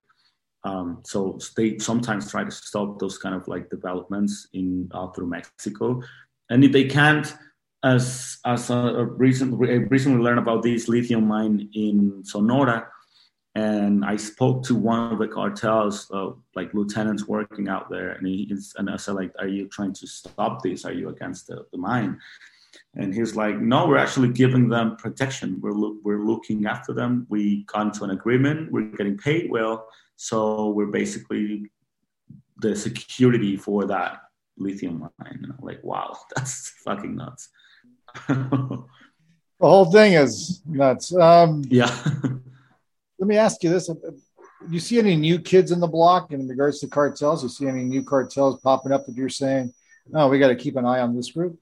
Um, so they sometimes try to stop those kind of like developments in uh, through Mexico, and if they can't, as as a, a recent recently learned about this lithium mine in Sonora, and I spoke to one of the cartels, uh, like lieutenants working out there, and he and I said like, "Are you trying to stop this? Are you against the, the mine?" And he's like, "No, we're actually giving them protection. We're lo- we're looking after them. We got into an agreement. We're getting paid well." So we're basically the security for that lithium mine. You know, like, wow, [LAUGHS] that's fucking nuts. [LAUGHS] the whole thing is nuts. Um, yeah. [LAUGHS] let me ask you this. Do you see any new kids in the block in regards to cartels? You see any new cartels popping up that you're saying, oh, we got to keep an eye on this group?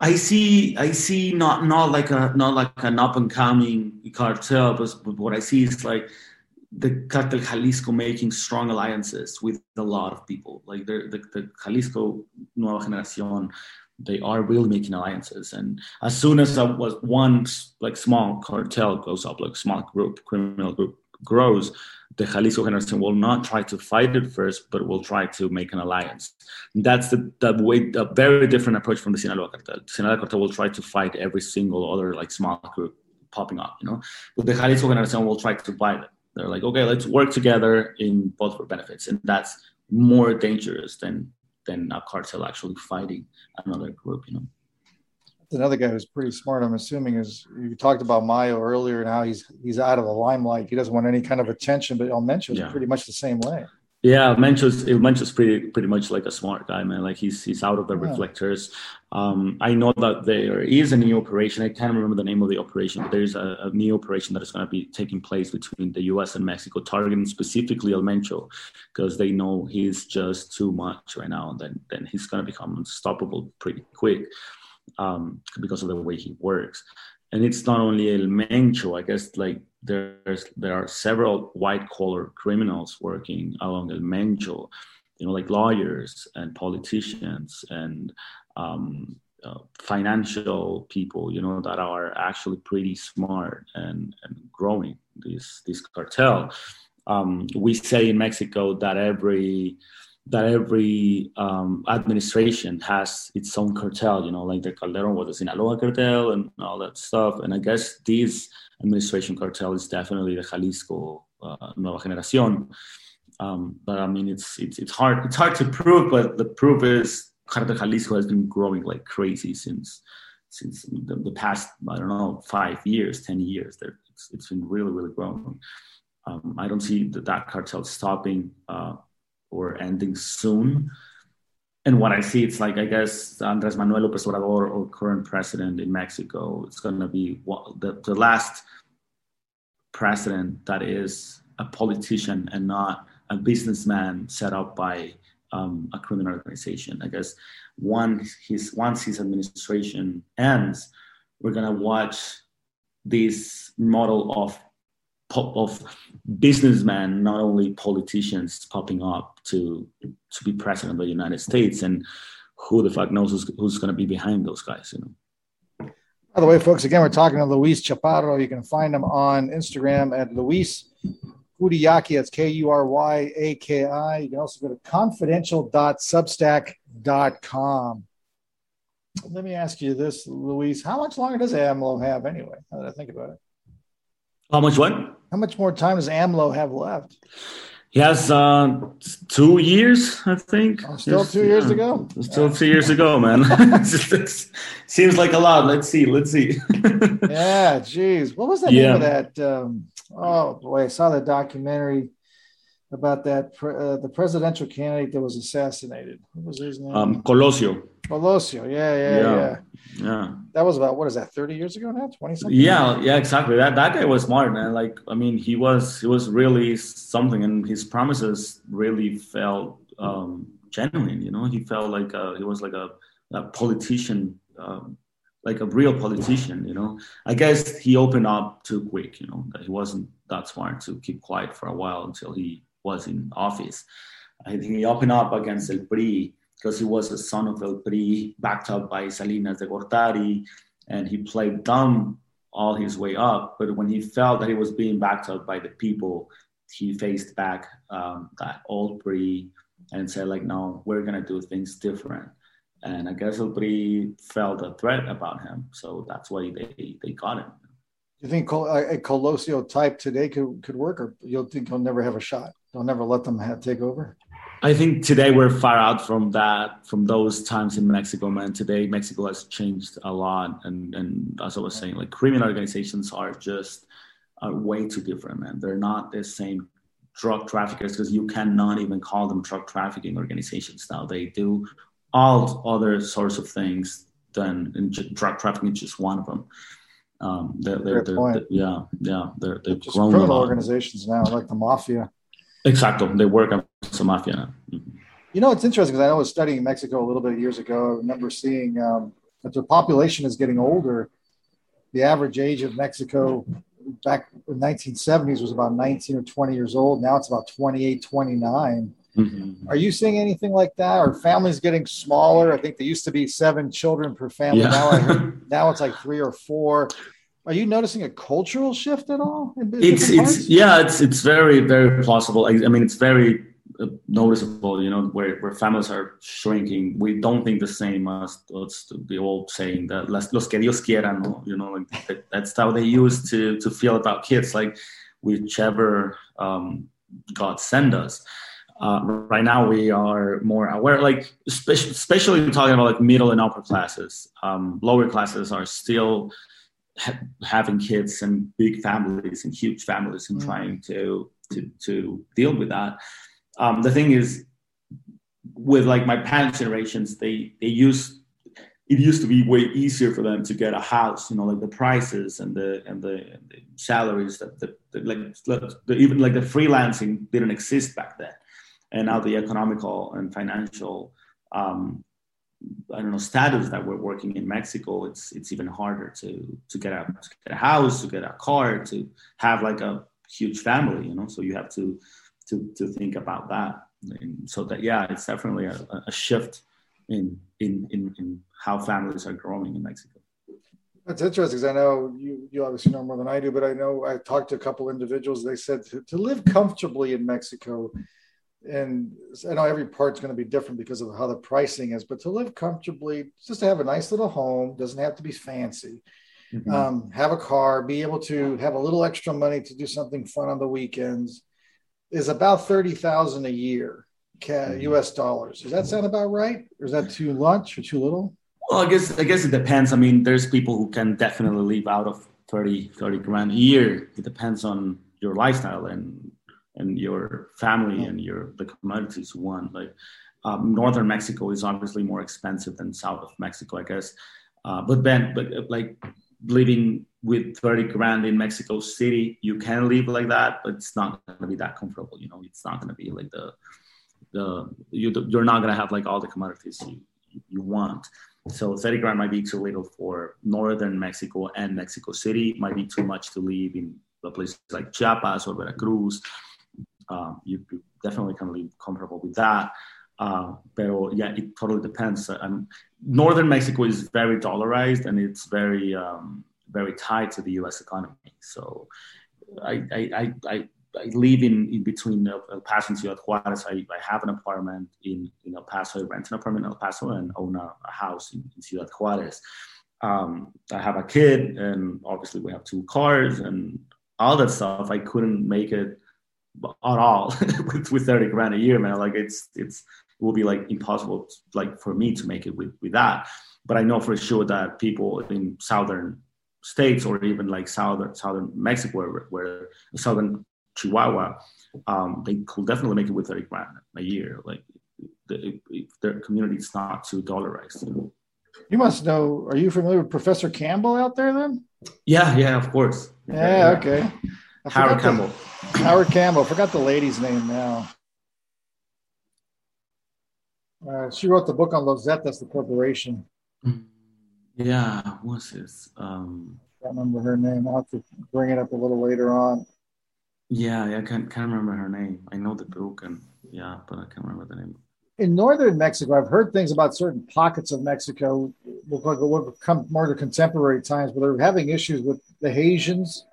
I see, I see not not like a not like an up and coming cartel, but, but what I see is like the Cartel Jalisco making strong alliances with a lot of people. Like the, the, the Jalisco Nueva Generación, they are really making alliances. And as soon as a, was one like small cartel goes up, like small group, criminal group grows, the Jalisco Generación will not try to fight it first, but will try to make an alliance. And that's the, the way, a very different approach from the Sinaloa cartel. The Sinaloa cartel will try to fight every single other like small group popping up, you know. But the Jalisco Generación will try to fight it they're like, okay, let's work together in both for benefits, and that's more dangerous than than a cartel actually fighting another group. You know. Another guy who's pretty smart, I'm assuming, is you talked about Mayo earlier and how he's he's out of the limelight. He doesn't want any kind of attention, but El Mencho is yeah. pretty much the same way. Yeah, Mencho's Mencho's pretty pretty much like a smart guy, man. Like he's he's out of the yeah. reflectors. Um, I know that there is a new operation. I can't remember the name of the operation, but there's a, a new operation that is going to be taking place between the U.S. and Mexico, targeting specifically El Mencho, because they know he's just too much right now, and then then he's going to become unstoppable pretty quick um, because of the way he works. And it's not only El Mencho. I guess like there's there are several white collar criminals working along El Mencho, you know, like lawyers and politicians and um, uh, financial people, you know, that are actually pretty smart and, and growing this this cartel. Um, we say in Mexico that every that every um, administration has its own cartel, you know, like the Calderon was the Sinaloa cartel and all that stuff. And I guess this administration cartel is definitely the Jalisco uh, Nueva Generación. Um, but I mean, it's, it's it's hard it's hard to prove, but the proof is Cartel Jalisco has been growing like crazy since since the, the, past I don't know five years, ten years. There, it's, it's been really really growing. Um, I don't see the, that cartel stopping uh, or ending soon. And what I see, it's like I guess Andres Manuel López Obrador, or current president in Mexico, it's going to be the, the last president that is a politician and not a businessman set up by um, a criminal organization. I guess once his once his administration ends, we're gonna watch this model of of businessmen, not only politicians, popping up to to be president of the United States, and who the fuck knows who's, who's going to be behind those guys, you know. By the way, folks, again, we're talking to Luis Chaparro. You can find him on Instagram at Luis Kuryaki. That's K U R Y A K I. You can also go to confidential.substack.com. Let me ask you this, Luis. How much longer does AMLO have anyway? How did I think about it? How much what? How much more time does AMLO have left? He has uh, two years, I think. Oh, still two years yeah. to go. Still two years to go, man. [LAUGHS] [LAUGHS] seems like a lot. Let's see. Let's see. [LAUGHS] yeah, geez. What was the yeah. name of that? Um, oh boy, I saw the documentary about that uh, the presidential candidate that was assassinated. What was his name? Um, Colosio. Colosio. Yeah, yeah, yeah, yeah. Yeah. That was about what is that? Thirty years ago now? Twenty something? Yeah, yeah, exactly. That that guy was smart, man. Like, I mean, he was he was really something, and his promises really felt um, genuine. You know, he felt like a, he was like a, a politician. Um, like a real politician, you know. I guess he opened up too quick, you know, that he wasn't that smart to keep quiet for a while until he was in office. I think he opened up against El PRI because he was a son of El PRI, backed up by Salinas de Gortari, and he played dumb all his way up. But when he felt that he was being backed up by the people, he faced back um, that old PRI and said, like, no, we're gonna do things different. And I guess El PRI felt a threat about him, so that's why they they got him. You think a Colosio type today could, could work, or you'll think he'll never have a shot? They'll never let them have, take over. I think today we're far out from that, from those times in Mexico, man. Today Mexico has changed a lot, and and as I was saying, like criminal organizations are just are way too different, man. They're not the same drug traffickers because you cannot even call them drug trafficking organizations now. They do all other sorts of things than drug trafficking is just one of them. Um, they're, they're, they're, they're yeah, yeah, they're they're just criminal organizations now, like the mafia. Exactly. They work on some mafia. You know, it's interesting because I know I was studying Mexico a little bit years ago. I remember seeing um, that the population is getting older. The average age of Mexico back in the 1970s was about 19 or 20 years old. Now it's about 28, 29. Mm-hmm. Are you seeing anything like that? Are families getting smaller? I think there used to be seven children per family. Yeah. Now, heard, [LAUGHS] now it's like three or four. Are you noticing a cultural shift at all? it's it's yeah, it's it's very very plausible. I, I mean, it's very uh, noticeable. You know, where where families are shrinking. We don't think the same as, the old saying that los que Dios quieran. You know, like that, that's how they used to to feel about kids. Like whichever um, God send us. Uh, right now we are more aware like especially, especially talking about like middle and upper classes um, lower classes are still ha- having kids and big families and huge families and mm. trying to, to to deal with that. Um, the thing is, with like my parents' generations, they they use it used to be way easier for them to get a house. You know, like the prices and the and the, and the salaries that the, the like the, even like the freelancing didn't exist back then, and now the economical and financial um, I don't know status that we're working in Mexico, it's it's even harder to to get a to get a house, to get a car, to have like a huge family, you know. So you have to to to think about that. And so that yeah, it's definitely a, a shift in, in in in how families are growing in Mexico. That's interesting because I know you you obviously know more than I do, but I know I talked to a couple individuals. They said to, to live comfortably in Mexico and I know every part's going to be different because of how the pricing is, but to live comfortably, just to have a nice little home, doesn't have to be fancy. Mm-hmm. Um, have a car, be able to have a little extra money to do something fun on the weekends, is about thirty thousand a year, mm-hmm. U.S. dollars. Does that sound about right, or is that too much or too little? Well, I guess I guess it depends. I mean, there's people who can definitely live out of 30, 30 grand a year. It depends on your lifestyle and and your family and your the commodities you want. Like um, northern Mexico is obviously more expensive than south of Mexico, I guess. Uh, but then, but uh, like living with 30 grand in Mexico City, you can live like that, but it's not going to be that comfortable. You know, it's not going to be like the, the, you, you're not going to have like all the commodities you, you want. So 30 grand might be too little for northern Mexico and Mexico City. Might be too much to live in a place like Chiapas or Veracruz. Um, you, definitely can live comfortable with that. Uh, but yeah, it totally depends. Um, northern Mexico is very dollarized and it's very um, very tied to the U.S. economy. So I I, I, I, I live in, in between El Paso and Ciudad Juarez. I, I have an apartment in, in El Paso. I rent an apartment in El Paso and own a, a house in, in, Ciudad Juarez. Um, I have a kid, and obviously we have two cars and all that stuff. I couldn't make it at all [LAUGHS] with, with 30 grand a year, man. Like it's it's it will be like impossible like for me to make it with with that. But i know for sure that people in southern states or even like southern southern mexico where, where southern chihuahua um, they could definitely make it with 30 grand a year. Like the, their community is not too dollarized. You must know are you familiar with professor campbell out there then? Yeah yeah of course. Yeah, yeah. okay howard campbell the, howard campbell forgot the lady's name now uh, she wrote the book on Los Zetas. That's the corporation. Yeah, what's this? Um, I can't remember her name. I'll have to bring it up a little later on. Yeah, yeah, I can't, can't remember her name. I know the book, and yeah, but I can't remember the name. In northern Mexico, I've heard things about certain pockets of Mexico, We'll come more to contemporary times, but they're having issues with the Haitians.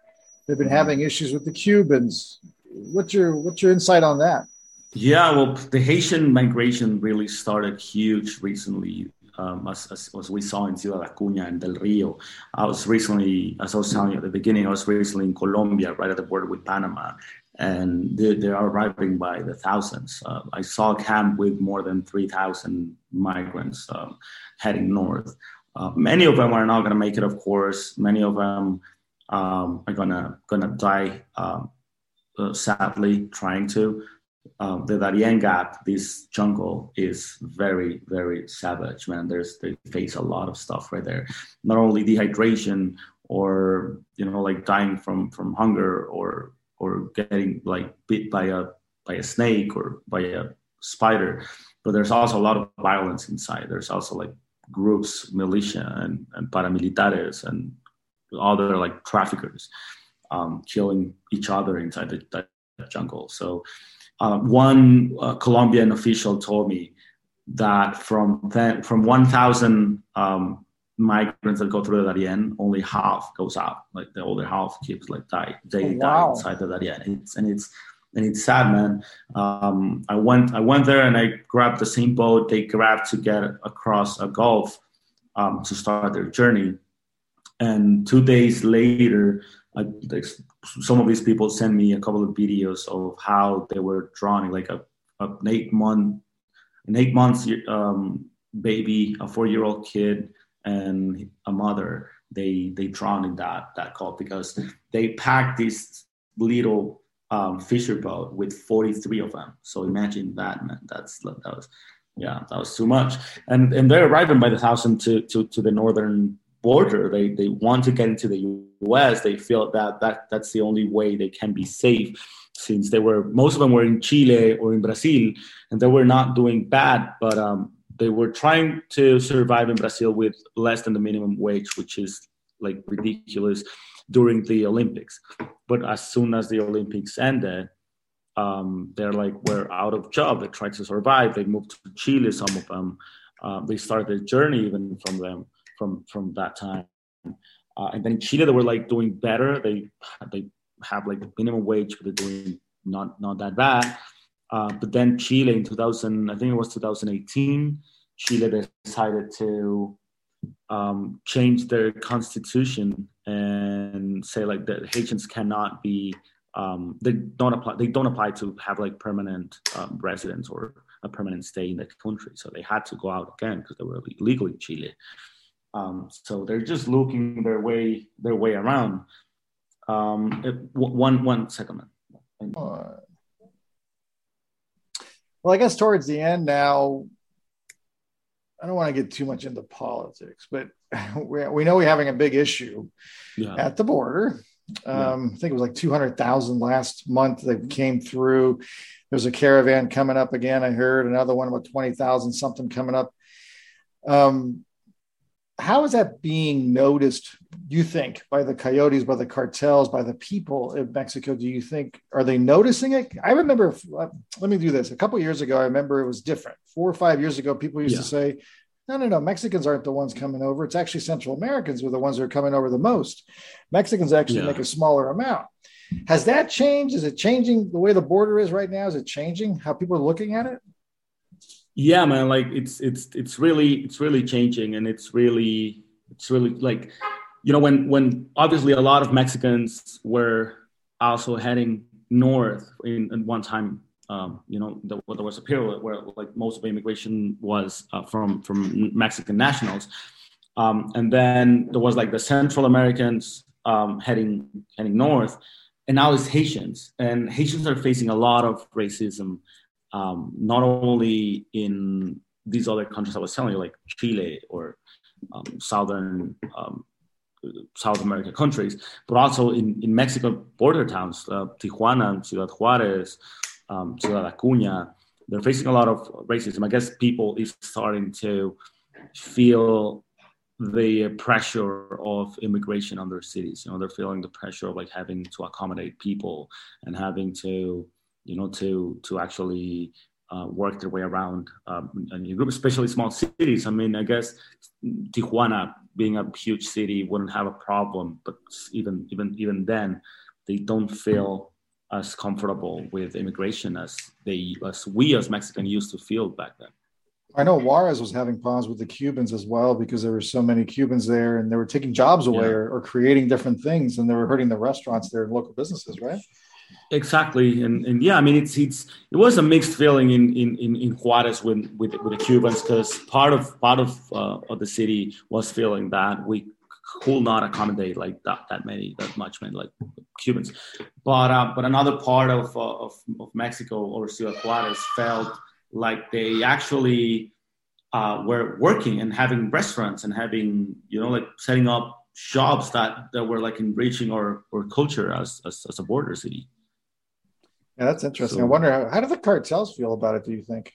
They've been having issues with the Cubans. What's your what's your insight on that? Yeah, well, the Haitian migration really started huge recently, um, as, as, as, we saw in Ciudad Acuña and Del Rio. I was recently, as I was telling you at the beginning, I was recently in Colombia, right at the border with Panama, and they, they are arriving by the thousands. Uh, I saw a camp with more than 3,000 migrants um, heading north. Uh, many of them are not going to make it, of course. Many of them um, are gonna gonna die, um, uh, sadly, trying to um, the Darien Gap, this jungle is very, very savage, man. There's they face a lot of stuff right there. Not only dehydration or you know like dying from from hunger or or getting like bit by a by a snake or by a spider, but there's also a lot of violence inside. There's also like groups, militia and, and paramilitares and other like traffickers um, killing each other inside the, the jungle. So uh, one uh, Colombian official told me that from then, from 1,000 um, migrants that go through the Darien, only half goes out. Like the other half keeps like die. They oh, wow. die inside the Darien. It's, and it's and it's sad, man. Um, I went I went there and I grabbed the same boat they grabbed to get across a Gulf um, to start their journey. And two days later, I, some of these people sent me a couple of videos of how they were drowning, like a, a an eight month, an eight months um, baby, a four year old kid, and a mother. They they drowned in that that call because they packed this little um, fisher boat with 43 of them. So imagine that, man. That's that was yeah, that was too much. And and they're arriving by the thousand to to to the northern border. They they want to get into the U.S. They feel that that that's the only way they can be safe, since they were most of them were in Chile or in Brazil, and they were not doing bad, but um, they were trying to survive in Brazil with less than the minimum wage, which is like ridiculous during the Olympics. But as soon as the Olympics ended, um, they're like, we're out of job. They tried to survive. They moved to Chile, some of them. Uh, they started their journey even from them from from that time. Uh, and then in Chile, they were like doing better. They they have like minimum wage, but they're doing not not that bad. Uh, but then Chile in 2000, I think it was 2018, Chile decided to um, change their constitution and say like that Haitians cannot be um, they don't apply they don't apply to have like permanent um, residence or a permanent stay in the country. So they had to go out again because they were illegal in Chile. Um, so they're just looking their way their way around. Um, it, one one second. Well, I guess towards the end now, I don't want to get too much into politics, but [LAUGHS] we, we know we're having a big issue yeah. at the border. Um, yeah. I think it was like 200,000 last month that came through. There's a caravan coming up again. I heard another one about 20,000 something coming up. Um, how is that being noticed you think by the coyotes by the cartels by the people in mexico? Do you think are they noticing it? I remember uh, let me do this. A couple years ago i remember it was different. Four or five years ago people used yeah. to say no no no mexicans aren't the ones coming over. It's actually central americans who are the ones that are coming over the most. Mexicans actually yeah. make a smaller amount. Has that changed? Is it changing the way the border is right now? Is it changing how people are looking at it yeah man like it's it's it's really it's really changing and it's really it's really like you know when when obviously a lot of mexicans were also heading north in, in one time um, you know there, there, was a period where like most of the immigration was uh, from from mexican nationals. Um, and then there was like the central americans um, heading heading north and now it's haitians. And haitians are facing a lot of racism um, not only in these other countries I was telling you, like Chile or um, southern um, South America countries, but also in, in Mexico border towns, uh, Tijuana, Ciudad Juarez, um, Ciudad Acuña. They're facing a lot of racism. I guess people is starting to feel the pressure of immigration on their cities. You know, they're feeling the pressure of like having to accommodate people and having to you know, to to actually uh, work their way around um, a group, especially small cities. I mean, I guess Tijuana, being a huge city, wouldn't have a problem, but even even even then, they don't feel as comfortable with immigration as they as we as Mexicans used to feel back then. I know Juarez was having problems with the Cubans as well because there were so many Cubans there and they were taking jobs away yeah. or, or, creating different things and they were hurting the restaurants there and local businesses, right? Exactly, and, and yeah, I mean it's it's it was a mixed feeling in in in Juarez with with, with the Cubans because part of part of uh, of the city was feeling that we could not accommodate like that that many that much many like Cubans, but uh, but another part of, uh, of of Mexico or Ciudad Juarez felt like they actually uh, were working and having restaurants and having you know like setting up shops that that were like enriching our our culture as as, as a border city. Yeah, that's interesting. So, I wonder how, how do the cartels feel about it? Do you think?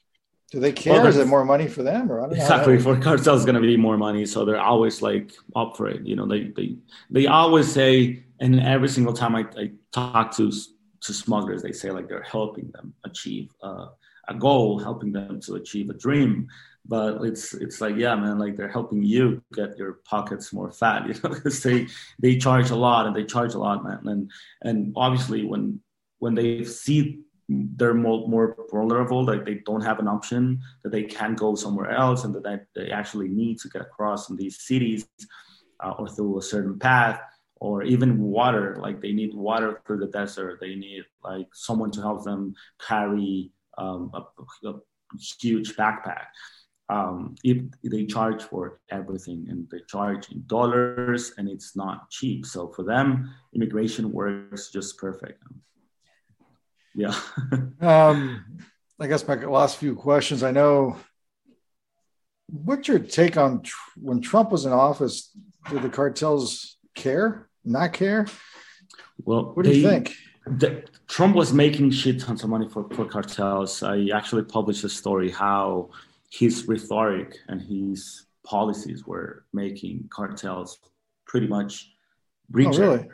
Do they care? Well, is it more money for them, or I don't exactly for cartels, it's going to be more money, so they're always like up for it. You know, they they they always say, and every single time I, I talk to to smugglers, they say like they're helping them achieve uh, a goal, helping them to achieve a dream. But it's it's like yeah, man, like they're helping you get your pockets more fat, [LAUGHS] you know, because they they charge a lot and they charge a lot, man. And and obviously when when they see they're more, more vulnerable, like they don't have an option, that they can go somewhere else, and that they actually need to get across in these cities uh, or through a certain path, or even water. Like they need water through the desert. They need like someone to help them carry um, a, a, huge backpack. Um, if they charge for everything and they charge in dollars and it's not cheap. So for them, immigration works just perfect. Yeah. [LAUGHS] um, I guess my last few questions. I know. What's your take on tr- when Trump was in office? Did the cartels care? Not care? Well, what do they, you think? The, Trump was making shit tons of money for, for cartels. I actually published a story how his rhetoric and his policies were making cartels pretty much breach. Oh, really?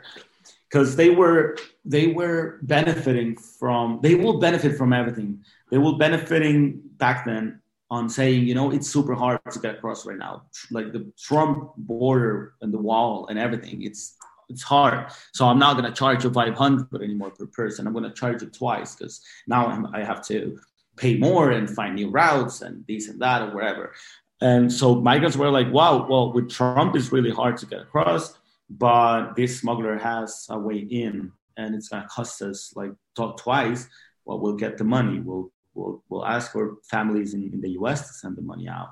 Because they were they were benefiting from they will benefit from everything. They will benefiting back then on saying you know it's super hard to get across right now. Like the trump border and the wall and everything it's it's hard. So i'm not going to charge you 500 anymore per person. I'm going to charge you twice because now I'm, i have to pay more and find new routes and this and that or wherever and so migrants were like wow well with trump it's really hard to get across but this smuggler has a way in and it's going to cost us like twice well we'll get the money we'll we'll, we'll ask for families in, in the US to send the money out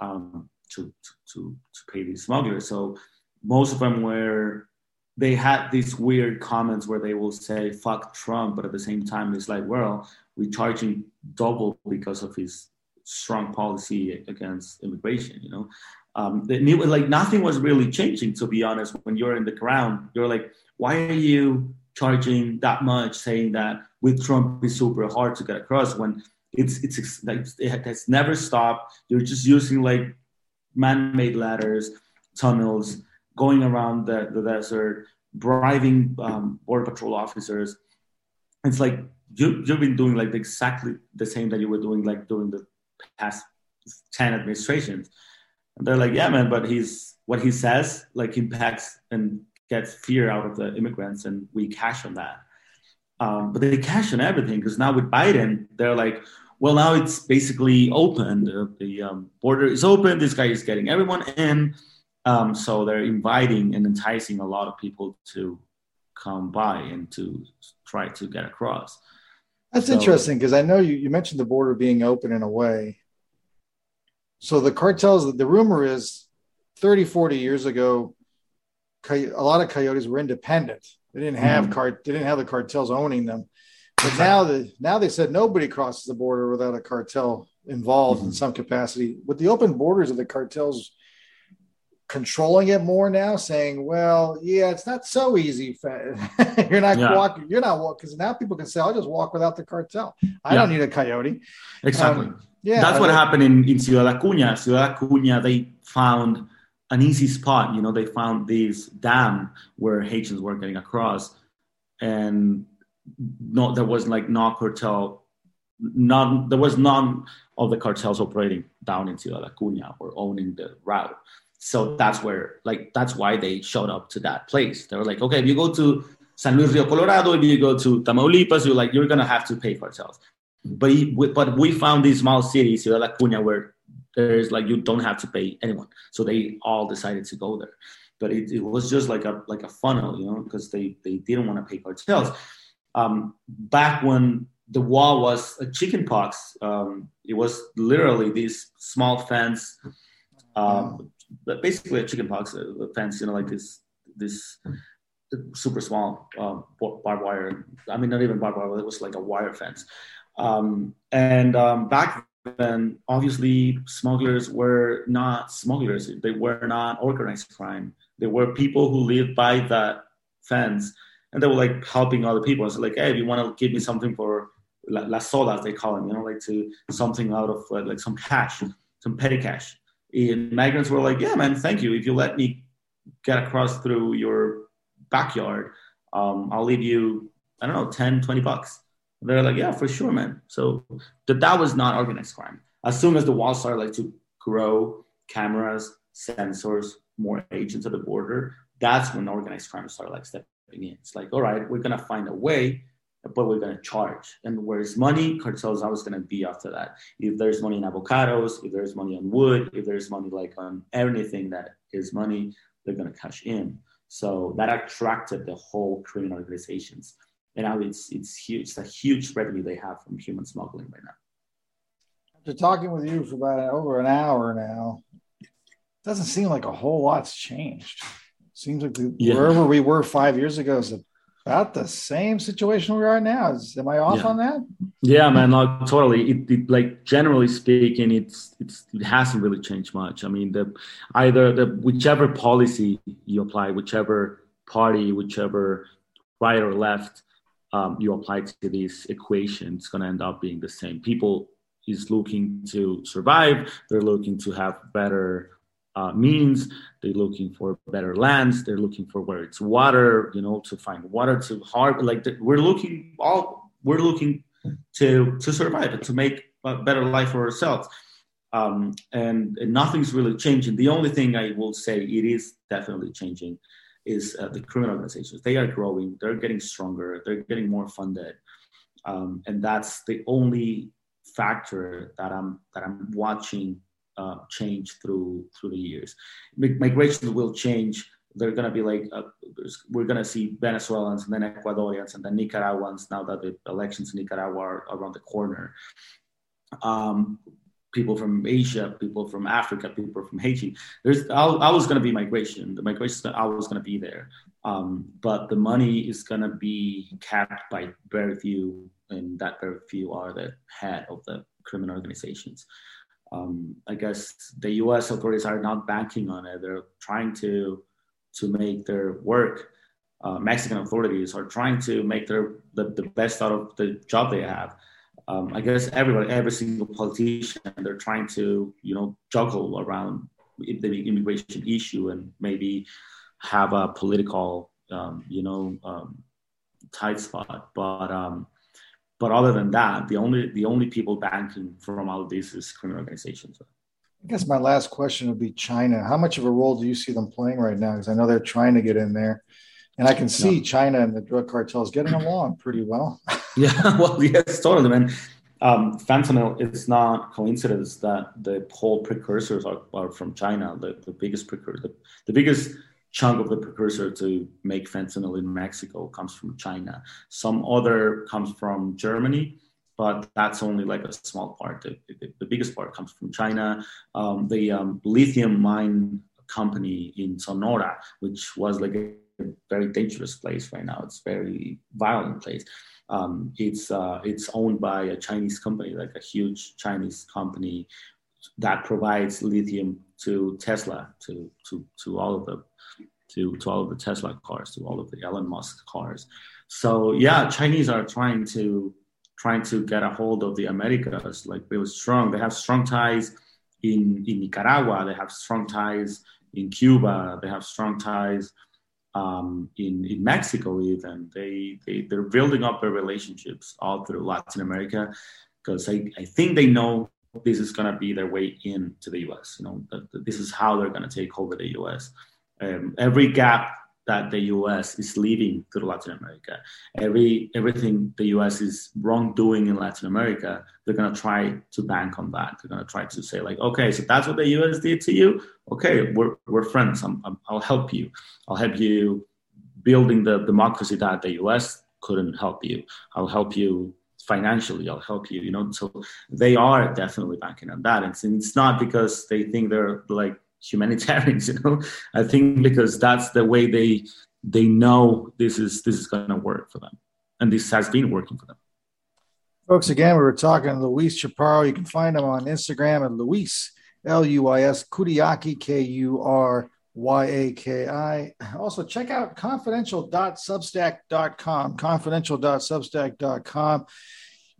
um, to, to, to pay these smugglers. So most of them were, they had these weird comments where they will say, fuck Trump, but at the same time, it's like, well, we're charging double because of his strong policy against immigration, you know? Um, the, like nothing was really changing, to be honest. When you're in the ground, you're like, why are you charging that much, saying that with Trump it's super hard to get across when it's it's like it has never stopped. You're just using like man-made ladders, tunnels, going around the, the desert, bribing um, border patrol officers. It's like you, you've been doing like exactly the same that you were doing like during the past 10 administrations. And they're like, yeah, man, but he's what he says like impacts and gets fear out of the immigrants, and we cash on that. Um, but they cash on everything because now with Biden, they're like, well, now it's basically open. The, the um, border is open. This guy is getting everyone in. Um, so they're inviting and enticing a lot of people to come by and to try to get across. That's so, interesting because I know you, you mentioned the border being open in a way. So the cartels, the rumor is 30, 40 years ago, a lot of coyotes were independent. They didn't have mm. cart, they didn't have the cartels owning them. But now the now they said nobody crosses the border without a cartel involved mm-hmm. in some capacity. With the open borders of the cartels controlling it more now, saying, "Well, yeah, it's not so easy. [LAUGHS] you're not yeah. walking. You're not walking because now people can say, I'll just walk without the cartel. I yeah. don't need a coyote." Exactly. Um, yeah, that's what happened in, in Ciudad Acuña. Ciudad Acuña, they found an easy spot. You know, they found this dam where Haitians were getting across, and no, there was like no cartel, none. There was none of the cartels operating down in Ciudad Acuña or owning the route. So that's where, like, that's why they showed up to that place. They were like, okay, if you go to San Luis Rio Colorado, if you go to Tamaulipas, you're like, you're gonna have to pay cartels. But he, but we found these small cities, Ciudad Acuña, where there's like you don't have to pay anyone. So they all decided to go there. But it, it was just like a like a funnel, you know, because they they didn't want to pay cartels. Um, back when the wall was a chicken pox, um, it was literally this small fence, um, but basically a chicken pox a fence, you know, like this this super small uh, barbed wire. I mean, not even barbed wire; it was like a wire fence. Um, and um, back then, obviously, smugglers were not smugglers. They were not organized crime. They were people who lived by that fence, and they were like helping other people. It's like, hey, if you want to give me something for las sodas, they call them, you know, like to something out of like, like some cash, some petty cash. And migrants were like, yeah, man, thank you. If you let me get across through your backyard, um, I'll leave you, I don't know, 10, 20 bucks. They're like, yeah, for sure, man. So that that was not organized crime. As soon as the walls started like to grow, cameras, sensors, more agents at the border, that's when organized crime started like stepping in. It's like, all right, we're gonna find a way, but we're gonna charge. And where's money? Cartels always gonna be after that. If there's money in avocados, if there's money on wood, if there's money like on anything that is money, they're gonna cash in. So that attracted the whole criminal organizations and now it's it's huge. It's a huge revenue they have from human smuggling right now. After talking with you for about over an hour now, it doesn't seem like a whole lot's changed. Seems like the, yeah. wherever we were five years ago is about the same situation we are now. Is, am I off yeah. on that? Yeah, man, no, totally. It, it, like generally speaking, it's it's it hasn't really changed much. I mean, the either the whichever policy you apply, whichever party, whichever right or left, um, you apply to this equation, it's going to end up being the same. People is looking to survive. They're looking to have better uh, means. They're looking for better lands. They're looking for where it's water, you know, to find water to harvest. Like we're looking all we're looking to to survive and to make a better life for ourselves. Um, and, and nothing's really changing. The only thing I will say it is definitely changing is uh, the criminal organizations. They are growing, they're getting stronger, they're getting more funded, um, and that's the only factor that I'm that I'm watching uh, change through through the years. Migration will change they're going to be like uh, we're going to see Venezuelans and then Ecuadorians and then Nicaraguans now that the elections in Nicaragua are around the corner. Um, people from Asia, people from Africa, people from Haiti. There's always going to be migration. The migration is always going to be there, um, but the money is going to be capped by very few, and that very few are the head of the criminal organizations. Um, I guess the U.S. authorities are not banking on it. They're trying to to make their work. Uh, Mexican authorities are trying to make their the, the best out of the job they have um, I guess everybody, every single politician, they're trying to, you know, juggle around the immigration issue and maybe have a political, um, you know, um, tight spot. But um, but other than that, the only the only people banking from all of this is criminal organizations. I guess my last question would be China. How much of a role do you see them playing right now? Because I know they're trying to get in there. And I can see yeah. China and the drug cartels getting along pretty well. [LAUGHS] yeah, [LAUGHS] well, yes, totally, man. Um, fentanyl, it's not coincidence that the whole precursors are, are from China. The, the biggest precursor, the, the biggest chunk of the precursor to make fentanyl in Mexico comes from China. Some other comes from Germany, but that's only like a small part. The, the, the biggest part comes from China. Um, the um, lithium mine company in Sonora, which was like a very dangerous place right now. It's very violent place. Um, it's uh, it's owned by a Chinese company, like a huge Chinese company that provides lithium to Tesla, to to to all of the to, to all of the Tesla cars, to all of the Elon Musk cars. So yeah, Chinese are trying to trying to get a hold of the Americas like really strong. They have strong ties in in Nicaragua. They have strong ties in Cuba. They have strong ties um, in, in Mexico even. They, they, they're building up their relationships all through Latin America because I, I think they know this is going to be their way into the US. You know, that, this is how they're going to take over the US. Um, every gap that the U.S. is leaving to Latin America. Every everything the U.S. is wrongdoing in Latin America, they're gonna try to bank on that. They're gonna try to say like, okay, so that's what the U.S. did to you. Okay, we're we're friends. I'm, i will help you. I'll help you building the democracy that the U.S. couldn't help you. I'll help you financially. I'll help you. You know, so they are definitely banking on that. And it's not because they think they're like humanitarians [LAUGHS] you know i think because that's the way they they know this is this is going to work for them and this has been working for them folks again we were talking to luis chaparro you can find him on instagram at luis l-u-i-s Kuryaki k-u-r Y-A-K-I. Also, check out confidential.substack.com, confidential.substack.com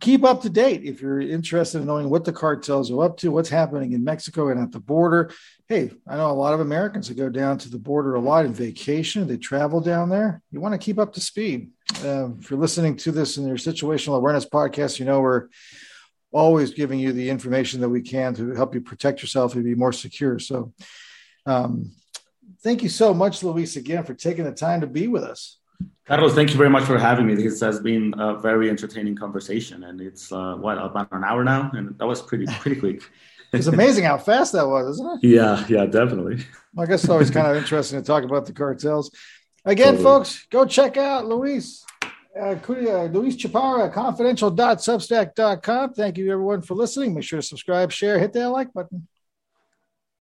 keep up to date if you're interested in knowing what the cartels are up to, what's happening in Mexico and at the border. Hey, I know a lot of Americans that go down to the border a lot in vacation. They travel down there. You want to keep up to speed. Uh, if you're listening to this in your situational awareness podcast, you know we're always giving you the information that we can to help you protect yourself and be more secure. So, um, thank you so much, Luis, again for taking the time to be with us. Carlos, thank you very much for having me. This has been a very entertaining conversation, and it's uh, what about an hour now, and that was pretty pretty quick. [LAUGHS] it's amazing how fast that was, isn't it? Yeah, yeah, definitely. Well, I guess it's always kind of interesting to talk about the cartels. Again, totally. folks, go check out Luis. Uh, Luis Chaparro, confidential.substack.com. Thank you, everyone, for listening. Make sure to subscribe, share, hit that like button.